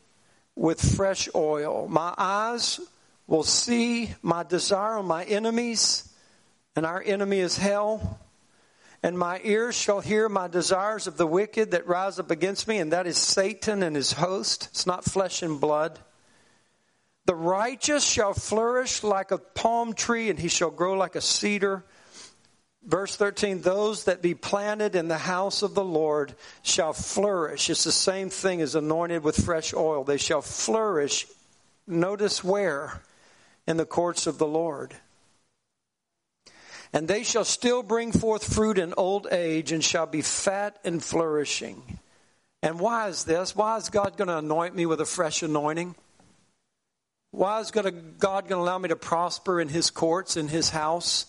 with fresh oil. My eyes will see my desire on my enemies and our enemy is hell. And my ears shall hear my desires of the wicked that rise up against me, and that is Satan and his host. It's not flesh and blood. The righteous shall flourish like a palm tree, and he shall grow like a cedar. Verse 13, those that be planted in the house of the Lord shall flourish. It's the same thing as anointed with fresh oil. They shall flourish. Notice where? In the courts of the Lord. And they shall still bring forth fruit in old age and shall be fat and flourishing. And why is this? Why is God going to anoint me with a fresh anointing? Why is God going to allow me to prosper in His courts, in His house?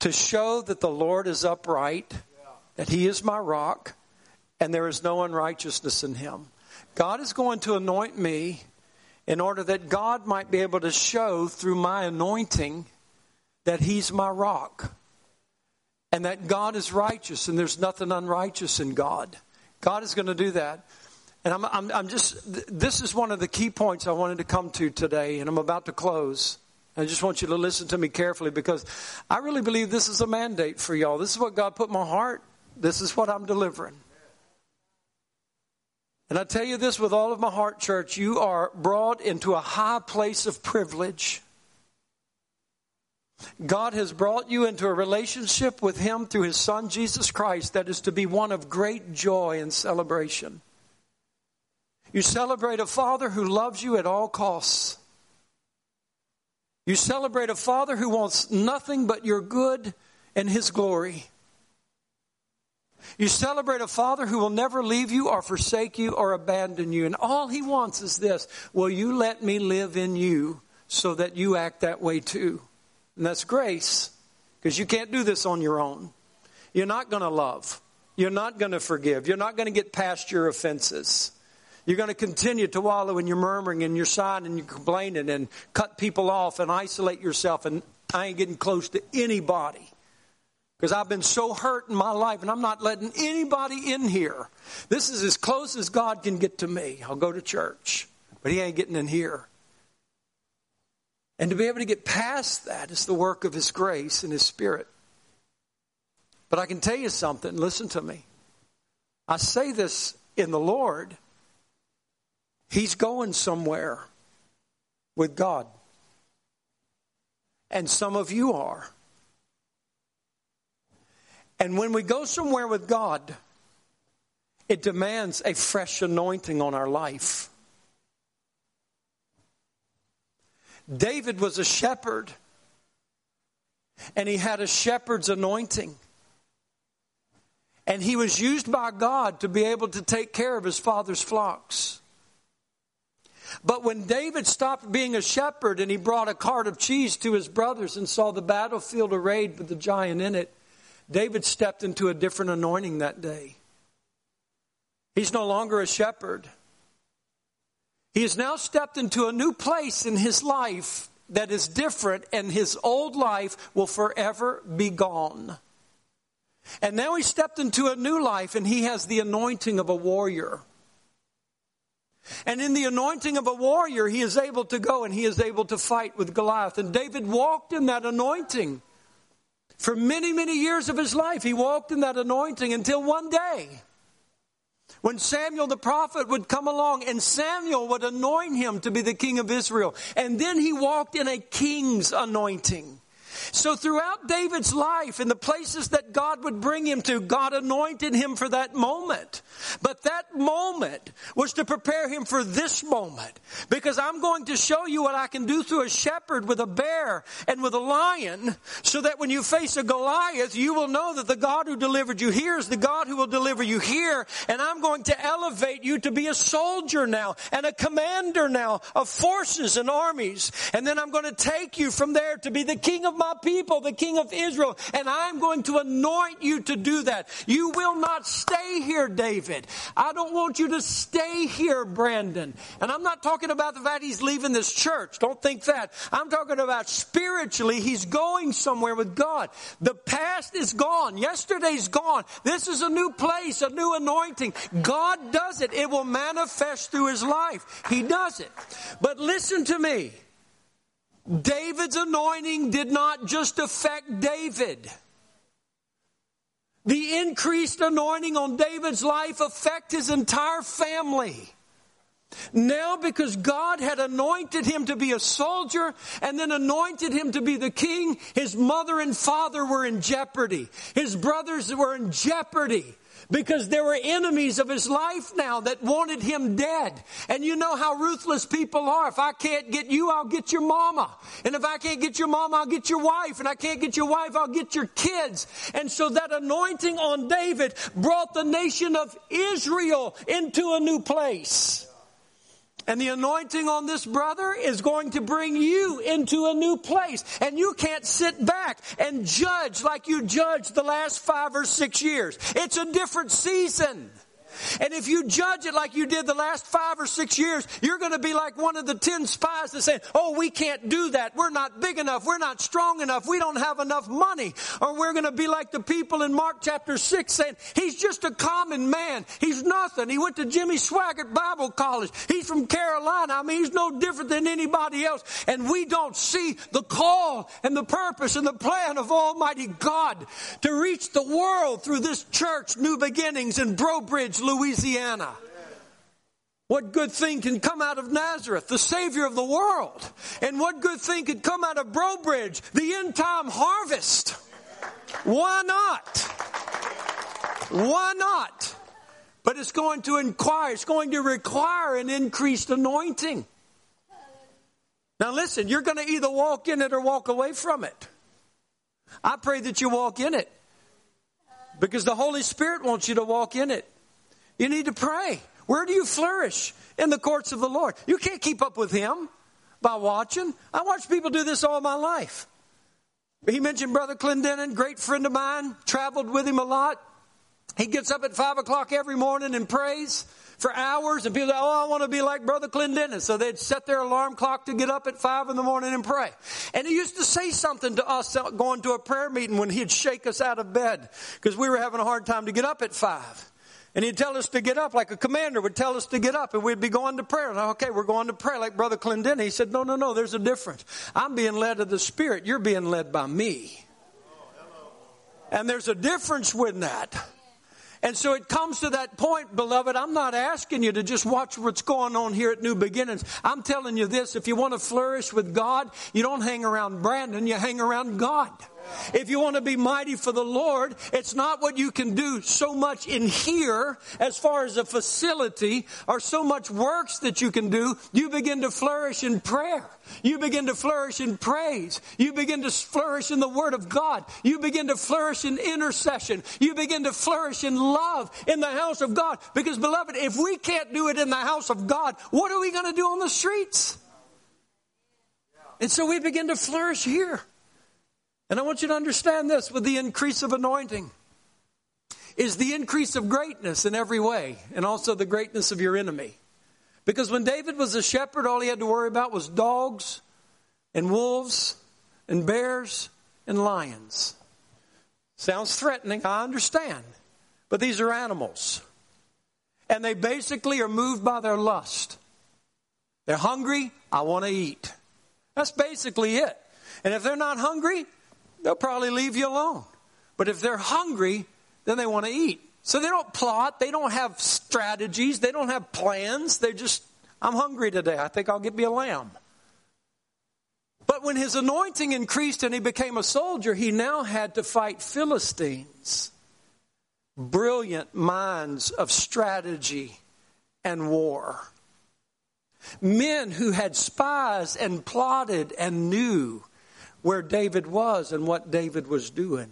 to show that the Lord is upright, that He is my rock, and there is no unrighteousness in Him. God is going to anoint me in order that God might be able to show through my anointing that He's my rock and that God is righteous and there's nothing unrighteous in God. God is going to do that. And I'm, I'm, I'm just, this is one of the key points I wanted to come to today, and I'm about to close. I just want you to listen to me carefully because I really believe this is a mandate for y'all. This is what God put in my heart. This is what I'm delivering. And I tell you this with all of my heart, church, you are brought into a high place of privilege. God has brought you into a relationship with Him through His Son, Jesus Christ, that is to be one of great joy and celebration. You celebrate a Father who loves you at all costs. You celebrate a Father who wants nothing but your good and His glory. You celebrate a Father who will never leave you or forsake you or abandon you. And all He wants is this Will you let me live in you so that you act that way too? And that's grace, because you can't do this on your own. You're not going to love. You're not going to forgive. You're not going to get past your offenses. You're going to continue to wallow in your murmuring and your sighing and your complaining and cut people off and isolate yourself. And I ain't getting close to anybody because I've been so hurt in my life and I'm not letting anybody in here. This is as close as God can get to me. I'll go to church, but He ain't getting in here. And to be able to get past that is the work of His grace and His Spirit. But I can tell you something, listen to me. I say this in the Lord He's going somewhere with God. And some of you are. And when we go somewhere with God, it demands a fresh anointing on our life. David was a shepherd, and he had a shepherd's anointing. And he was used by God to be able to take care of his father's flocks. But when David stopped being a shepherd and he brought a cart of cheese to his brothers and saw the battlefield arrayed with the giant in it, David stepped into a different anointing that day. He's no longer a shepherd. He has now stepped into a new place in his life that is different, and his old life will forever be gone. And now he stepped into a new life, and he has the anointing of a warrior. And in the anointing of a warrior, he is able to go and he is able to fight with Goliath. And David walked in that anointing. For many, many years of his life, he walked in that anointing until one day when Samuel the prophet would come along and Samuel would anoint him to be the king of Israel. And then he walked in a king's anointing. So throughout David's life and the places that God would bring him to, God anointed him for that moment. But that moment was to prepare him for this moment. Because I'm going to show you what I can do through a shepherd with a bear and with a lion so that when you face a Goliath, you will know that the God who delivered you here is the God who will deliver you here. And I'm going to elevate you to be a soldier now and a commander now of forces and armies. And then I'm going to take you from there to be the king of my people, the king of Israel. And I'm going to anoint you to do that. You will not stay here, David. I don't want you to stay here, Brandon. And I'm not talking about the fact he's leaving this church. Don't think that. I'm talking about spiritually, he's going somewhere with God. The past is gone. Yesterday's gone. This is a new place, a new anointing. God does it. It will manifest through his life. He does it. But listen to me. David's anointing did not just affect David. The increased anointing on David's life affect his entire family. Now, because God had anointed him to be a soldier and then anointed him to be the king, his mother and father were in jeopardy. His brothers were in jeopardy because there were enemies of his life now that wanted him dead. And you know how ruthless people are. If I can't get you, I'll get your mama. And if I can't get your mama, I'll get your wife. And I can't get your wife, I'll get your kids. And so that anointing on David brought the nation of Israel into a new place. And the anointing on this brother is going to bring you into a new place. And you can't sit back and judge like you judged the last five or six years. It's a different season. And if you judge it like you did the last five or six years, you're going to be like one of the ten spies that say, Oh, we can't do that. We're not big enough. We're not strong enough. We don't have enough money. Or we're going to be like the people in Mark chapter six saying, He's just a common man. He's nothing. He went to Jimmy Swaggart Bible College. He's from Carolina. I mean, he's no different than anybody else. And we don't see the call and the purpose and the plan of Almighty God to reach the world through this church, New Beginnings in Breaux Bridge, Louisiana. What good thing can come out of Nazareth, the Savior of the world? And what good thing could come out of Breaux Bridge, the end time harvest? Why not? Why not? But it's going to inquire, it's going to require an increased anointing. Now listen, you're going to either walk in it or walk away from it. I pray that you walk in it because the Holy Spirit wants you to walk in it. You need to pray. Where do you flourish? In the courts of the Lord. You can't keep up with Him by watching. I watched people do this all my life. He mentioned Brother Clendenin, great friend of mine, traveled with him a lot. He gets up at five o'clock every morning and prays for hours, and people say, Oh, I want to be like Brother Clendenin. So they'd set their alarm clock to get up at five in the morning and pray. And he used to say something to us going to a prayer meeting when he'd shake us out of bed because we were having a hard time to get up at five. And he'd tell us to get up like a commander would tell us to get up and we'd be going to prayer. Okay, we're going to pray like Brother Clendenin. He said, no, no, no, there's a difference. I'm being led of the Spirit. You're being led by me. And there's a difference with that. And so it comes to that point, beloved. I'm not asking you to just watch what's going on here at New Beginnings. I'm telling you this if you want to flourish with God, you don't hang around Brandon, you hang around God. If you want to be mighty for the Lord, it's not what you can do so much in here as far as a facility or so much works that you can do. You begin to flourish in prayer. You begin to flourish in praise. You begin to flourish in the Word of God. You begin to flourish in intercession. You begin to flourish in love in the house of God. Because, beloved, if we can't do it in the house of God, what are we going to do on the streets? And so we begin to flourish here. And I want you to understand this with the increase of anointing is the increase of greatness in every way and also the greatness of your enemy. Because when David was a shepherd, all he had to worry about was dogs and wolves and bears and lions. Sounds threatening, I understand. But these are animals. And they basically are moved by their lust. They're hungry, I want to eat. That's basically it. And if they're not hungry, they'll probably leave you alone. But if they're hungry, then they want to eat. So they don't plot, they don't have strategies, they don't have plans. They just, I'm hungry today. I think I'll get me a lamb. But when his anointing increased and he became a soldier, he now had to fight Philistines. Brilliant minds of strategy and war. Men who had spies and plotted and knew where David was and what David was doing.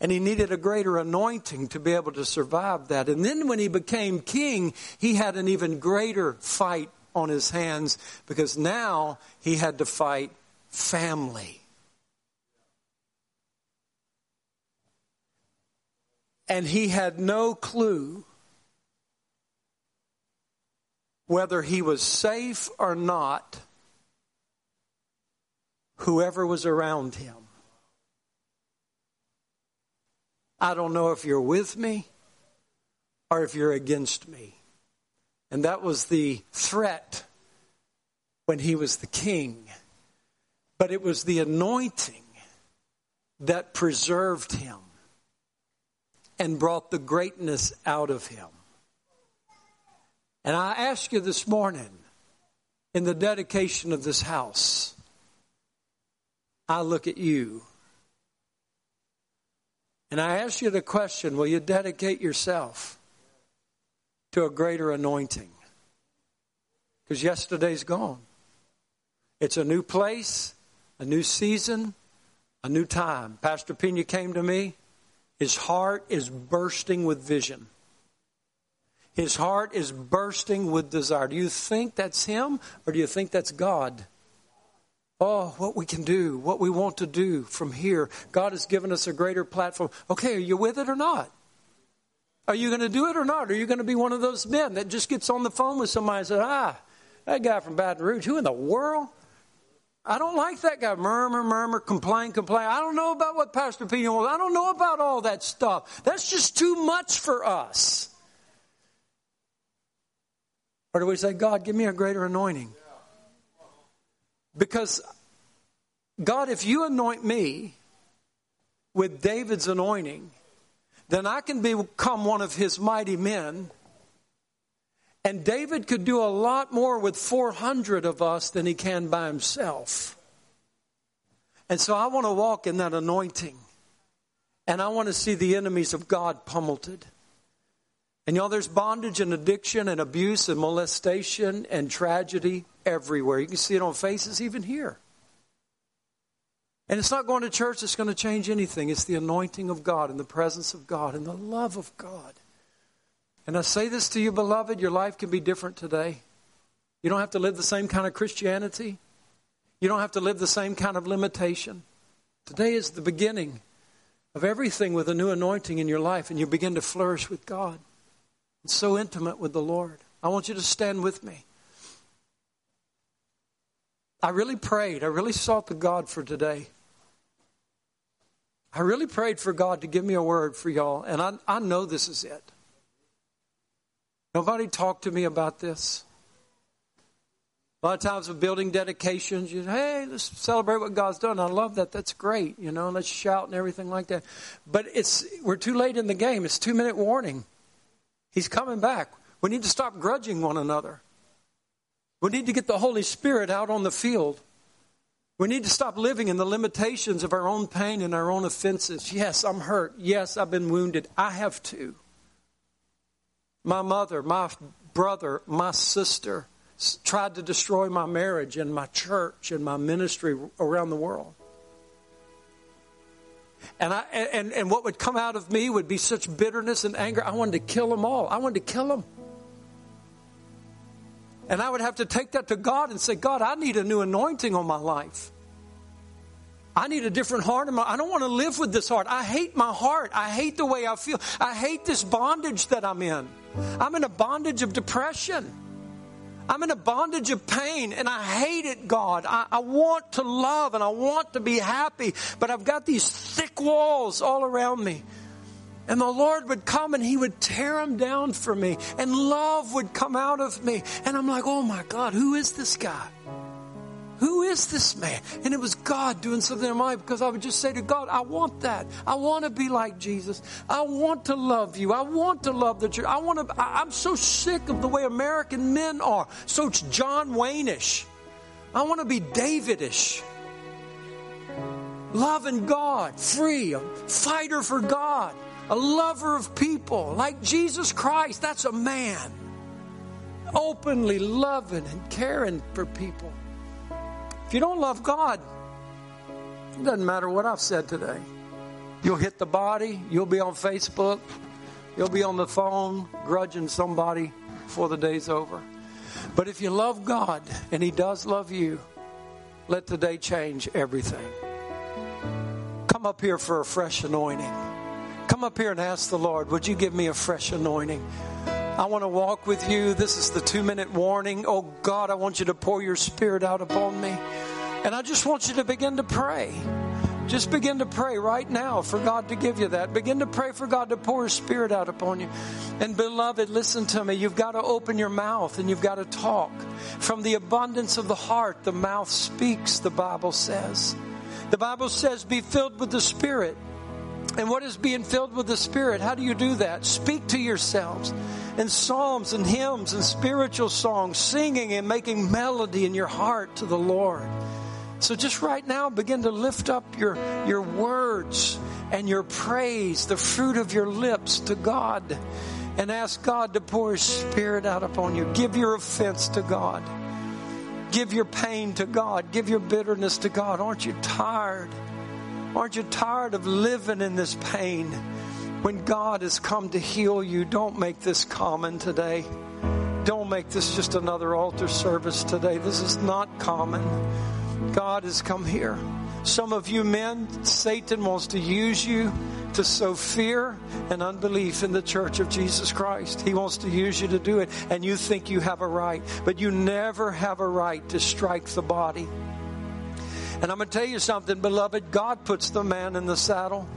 And he needed a greater anointing to be able to survive that. And then when he became king, he had an even greater fight on his hands because now he had to fight family. And he had no clue whether he was safe or not whoever was around him. I don't know if you're with me or if you're against me. And that was the threat when he was the king. But it was the anointing that preserved him and brought the greatness out of him. And I ask you this morning, in the dedication of this house, I look at you and I ask you the question will you dedicate yourself to a greater anointing? Because yesterday's gone. It's a new place, a new season, a new time. Pastor Pina came to me. His heart is bursting with vision. His heart is bursting with desire. Do you think that's him or do you think that's God? Oh, what we can do, what we want to do from here. God has given us a greater platform. Okay, are you with it or not? Are you going to do it or not? Are you going to be one of those men that just gets on the phone with somebody and says, ah, that guy from Baton Rouge, who in the world? I don't like that guy. Murmur, murmur, complain, complain. I don't know about what Pastor Peter wants. I don't know about all that stuff. That's just too much for us. Or do we say, God, give me a greater anointing? Because, God, if you anoint me with David's anointing, then I can become one of his mighty men. And David could do a lot more with 400 of us than he can by himself. And so I want to walk in that anointing. And I want to see the enemies of God pummeled. And y'all, there's bondage and addiction and abuse and molestation and tragedy everywhere. You can see it on faces even here. And it's not going to church that's going to change anything. It's the anointing of God and the presence of God and the love of God. And I say this to you, beloved, your life can be different today. You don't have to live the same kind of Christianity. You don't have to live the same kind of limitation. Today is the beginning of everything with a new anointing in your life, and you begin to flourish with God It's so intimate with the Lord. I want you to stand with me. I really prayed. I really sought the God for today. I really prayed for God to give me a word for y'all, and I, I know this is it. Nobody talked to me about this. A lot of times with building dedications, you say, hey, let's celebrate what God's done. I love that. That's great. You know, let's shout and everything like that. But it's we're too late in the game. It's two minute warning. He's coming back. We need to stop grudging one another. We need to get the Holy Spirit out on the field. We need to stop living in the limitations of our own pain and our own offenses. Yes, I'm hurt. Yes, I've been wounded. I have too. My mother, my brother, my sister tried to destroy my marriage and my church and my ministry around the world. And, I, and, and what would come out of me would be such bitterness and anger. I wanted to kill them all. I wanted to kill them. And I would have to take that to God and say, God, I need a new anointing on my life. I need a different heart. I don't want to live with this heart. I hate my heart. I hate the way I feel. I hate this bondage that I'm in. I'm in a bondage of depression. I'm in a bondage of pain and I hate it, God. I, I, want to love and I want to be happy, but I've got these thick walls all around me. And the Lord would come and He would tear them down for me, and love would come out of me. And I'm like, oh my God, who is this guy? Who is this man? And it was God doing something in my life because I would just say to God, I want that. I want to be like Jesus. I want to love you. I want to love the church. I want to, I'm so sick of the way American men are. So it's John Wayne-ish. I want to be Davidish. Loving God, free, a fighter for God, a lover of people, like Jesus Christ. That's a man. Openly loving and caring for people. If you don't love God, it doesn't matter what I've said today. You'll hit the body, you'll be on Facebook, you'll be on the phone grudging somebody before the day's over. But if you love God, and He does love you, let today change everything. Come up here for a fresh anointing. Come up here and ask the Lord, would you give me a fresh anointing? I want to walk with you. This is the two minute warning. Oh God, I want you to pour your spirit out upon me. And I just want you to begin to pray. Just begin to pray right now for God to give you that. Begin to pray for God to pour His Spirit out upon you. And beloved, listen to me. You've got to open your mouth and you've got to talk. From the abundance of the heart, the mouth speaks, the Bible says. The Bible says, be filled with the Spirit. And what is being filled with the Spirit? How do you do that? Speak to yourselves in psalms and hymns and spiritual songs, singing and making melody in your heart to the Lord. So just right now, begin to lift up your, your words and your praise, the fruit of your lips to God, and ask God to pour His Spirit out upon you. Give your offense to God. Give your pain to God. Give your bitterness to God. Aren't you tired? Aren't you tired of living in this pain? When God has come to heal you, don't make this common today. Don't make this just another altar service today. This is not common. God has come here. Some of you men, Satan wants to use you to sow fear and unbelief in the church of Jesus Christ. He wants to use you to do it, and you think you have a right, but you never have a right to strike the body. And I'm going to tell you something, beloved. God puts the man in the saddle.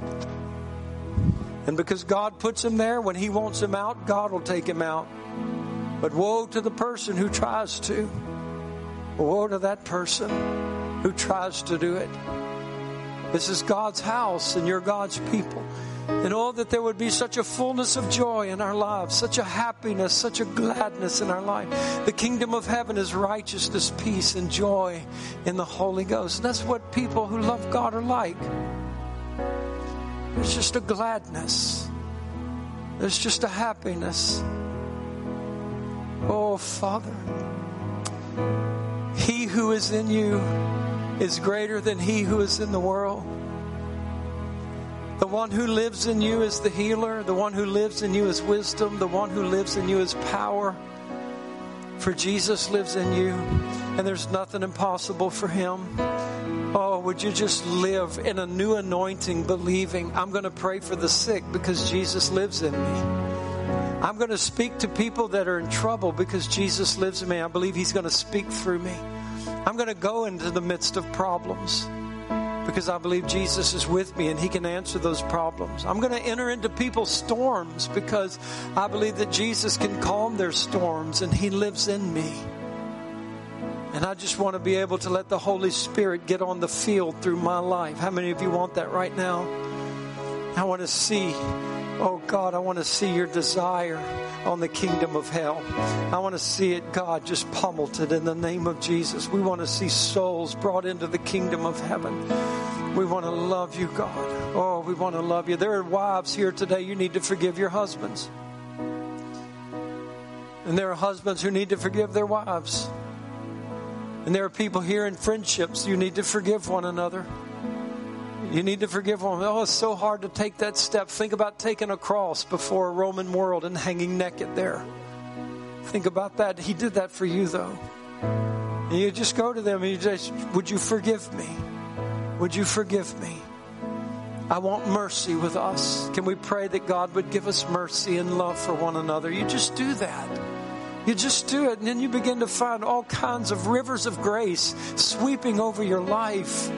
And because God puts him there, when he wants him out, God will take him out. But woe to the person who tries to. Woe to that person who tries to do it. This is God's house, and you're God's people. And oh, that there would be such a fullness of joy in our lives, such a happiness, such a gladness in our life. The kingdom of heaven is righteousness, peace, and joy in the Holy Ghost. And that's what people who love God are like. There's just a gladness, there's just a happiness. Oh, Father, He who is in you is greater than He who is in the world. The one who lives in you is the healer. The one who lives in you is wisdom. The one who lives in you is power. For Jesus lives in you, and there's nothing impossible for him. Oh, would you just live in a new anointing, believing I'm going to pray for the sick because Jesus lives in me. I'm going to speak to people that are in trouble because Jesus lives in me. I believe He's going to speak through me. I'm going to go into the midst of problems because I believe Jesus is with me and He can answer those problems. I'm going to enter into people's storms because I believe that Jesus can calm their storms and He lives in me. And I just want to be able to let the Holy Spirit get on the field through my life. How many of you want that right now? I want to see, oh God, I want to see your desire on the kingdom of hell. I want to see it, God, just pummeled in the name of Jesus. We want to see souls brought into the kingdom of heaven. We want to love you, God. Oh, we want to love you. There are wives here today, you need to forgive your husbands. And there are husbands who need to forgive their wives. And there are people here in friendships, you need to forgive one another. You need to forgive one. Oh, it's so hard to take that step. Think about taking a cross before a Roman world and hanging naked there. Think about that. He did that for you, though. And you just go to them and you just, would you forgive me? Would you forgive me? I want mercy with us. Can we pray that God would give us mercy and love for one another? You just do that. You just do it, and then you begin to find all kinds of rivers of grace sweeping over your life.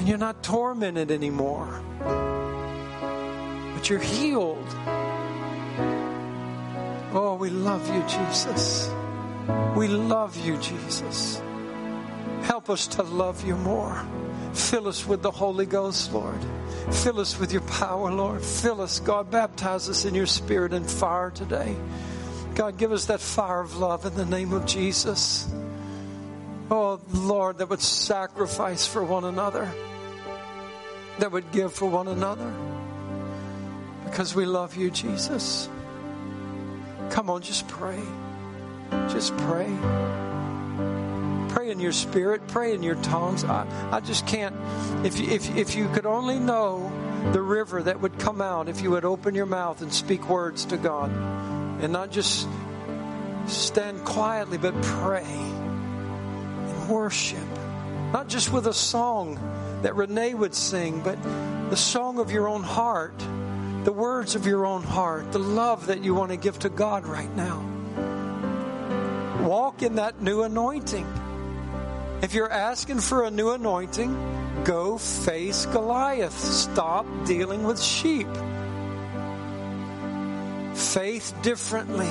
And you're not tormented anymore, but you're healed. Oh, we love you, Jesus. We love you, Jesus. Help us to love you more. Fill us with the Holy Ghost, Lord. Fill us with your power, Lord. Fill us, God. Baptize us in your spirit and fire today. God, give us that fire of love in the name of Jesus. Oh, Lord, that would sacrifice for one another, that would give for one another, because we love you, Jesus. Come on, just pray. Just pray. Pray in your spirit, pray in your tongues. I, I just can't. If you, if, if you could only know the river that would come out if you would open your mouth and speak words to God and not just stand quietly, but pray worship. Not just with a song that Renee would sing, but the song of your own heart, the words of your own heart, the love that you want to give to God right now. Walk in that new anointing. If you're asking for a new anointing, go face Goliath. Stop dealing with sheep. Faith differently.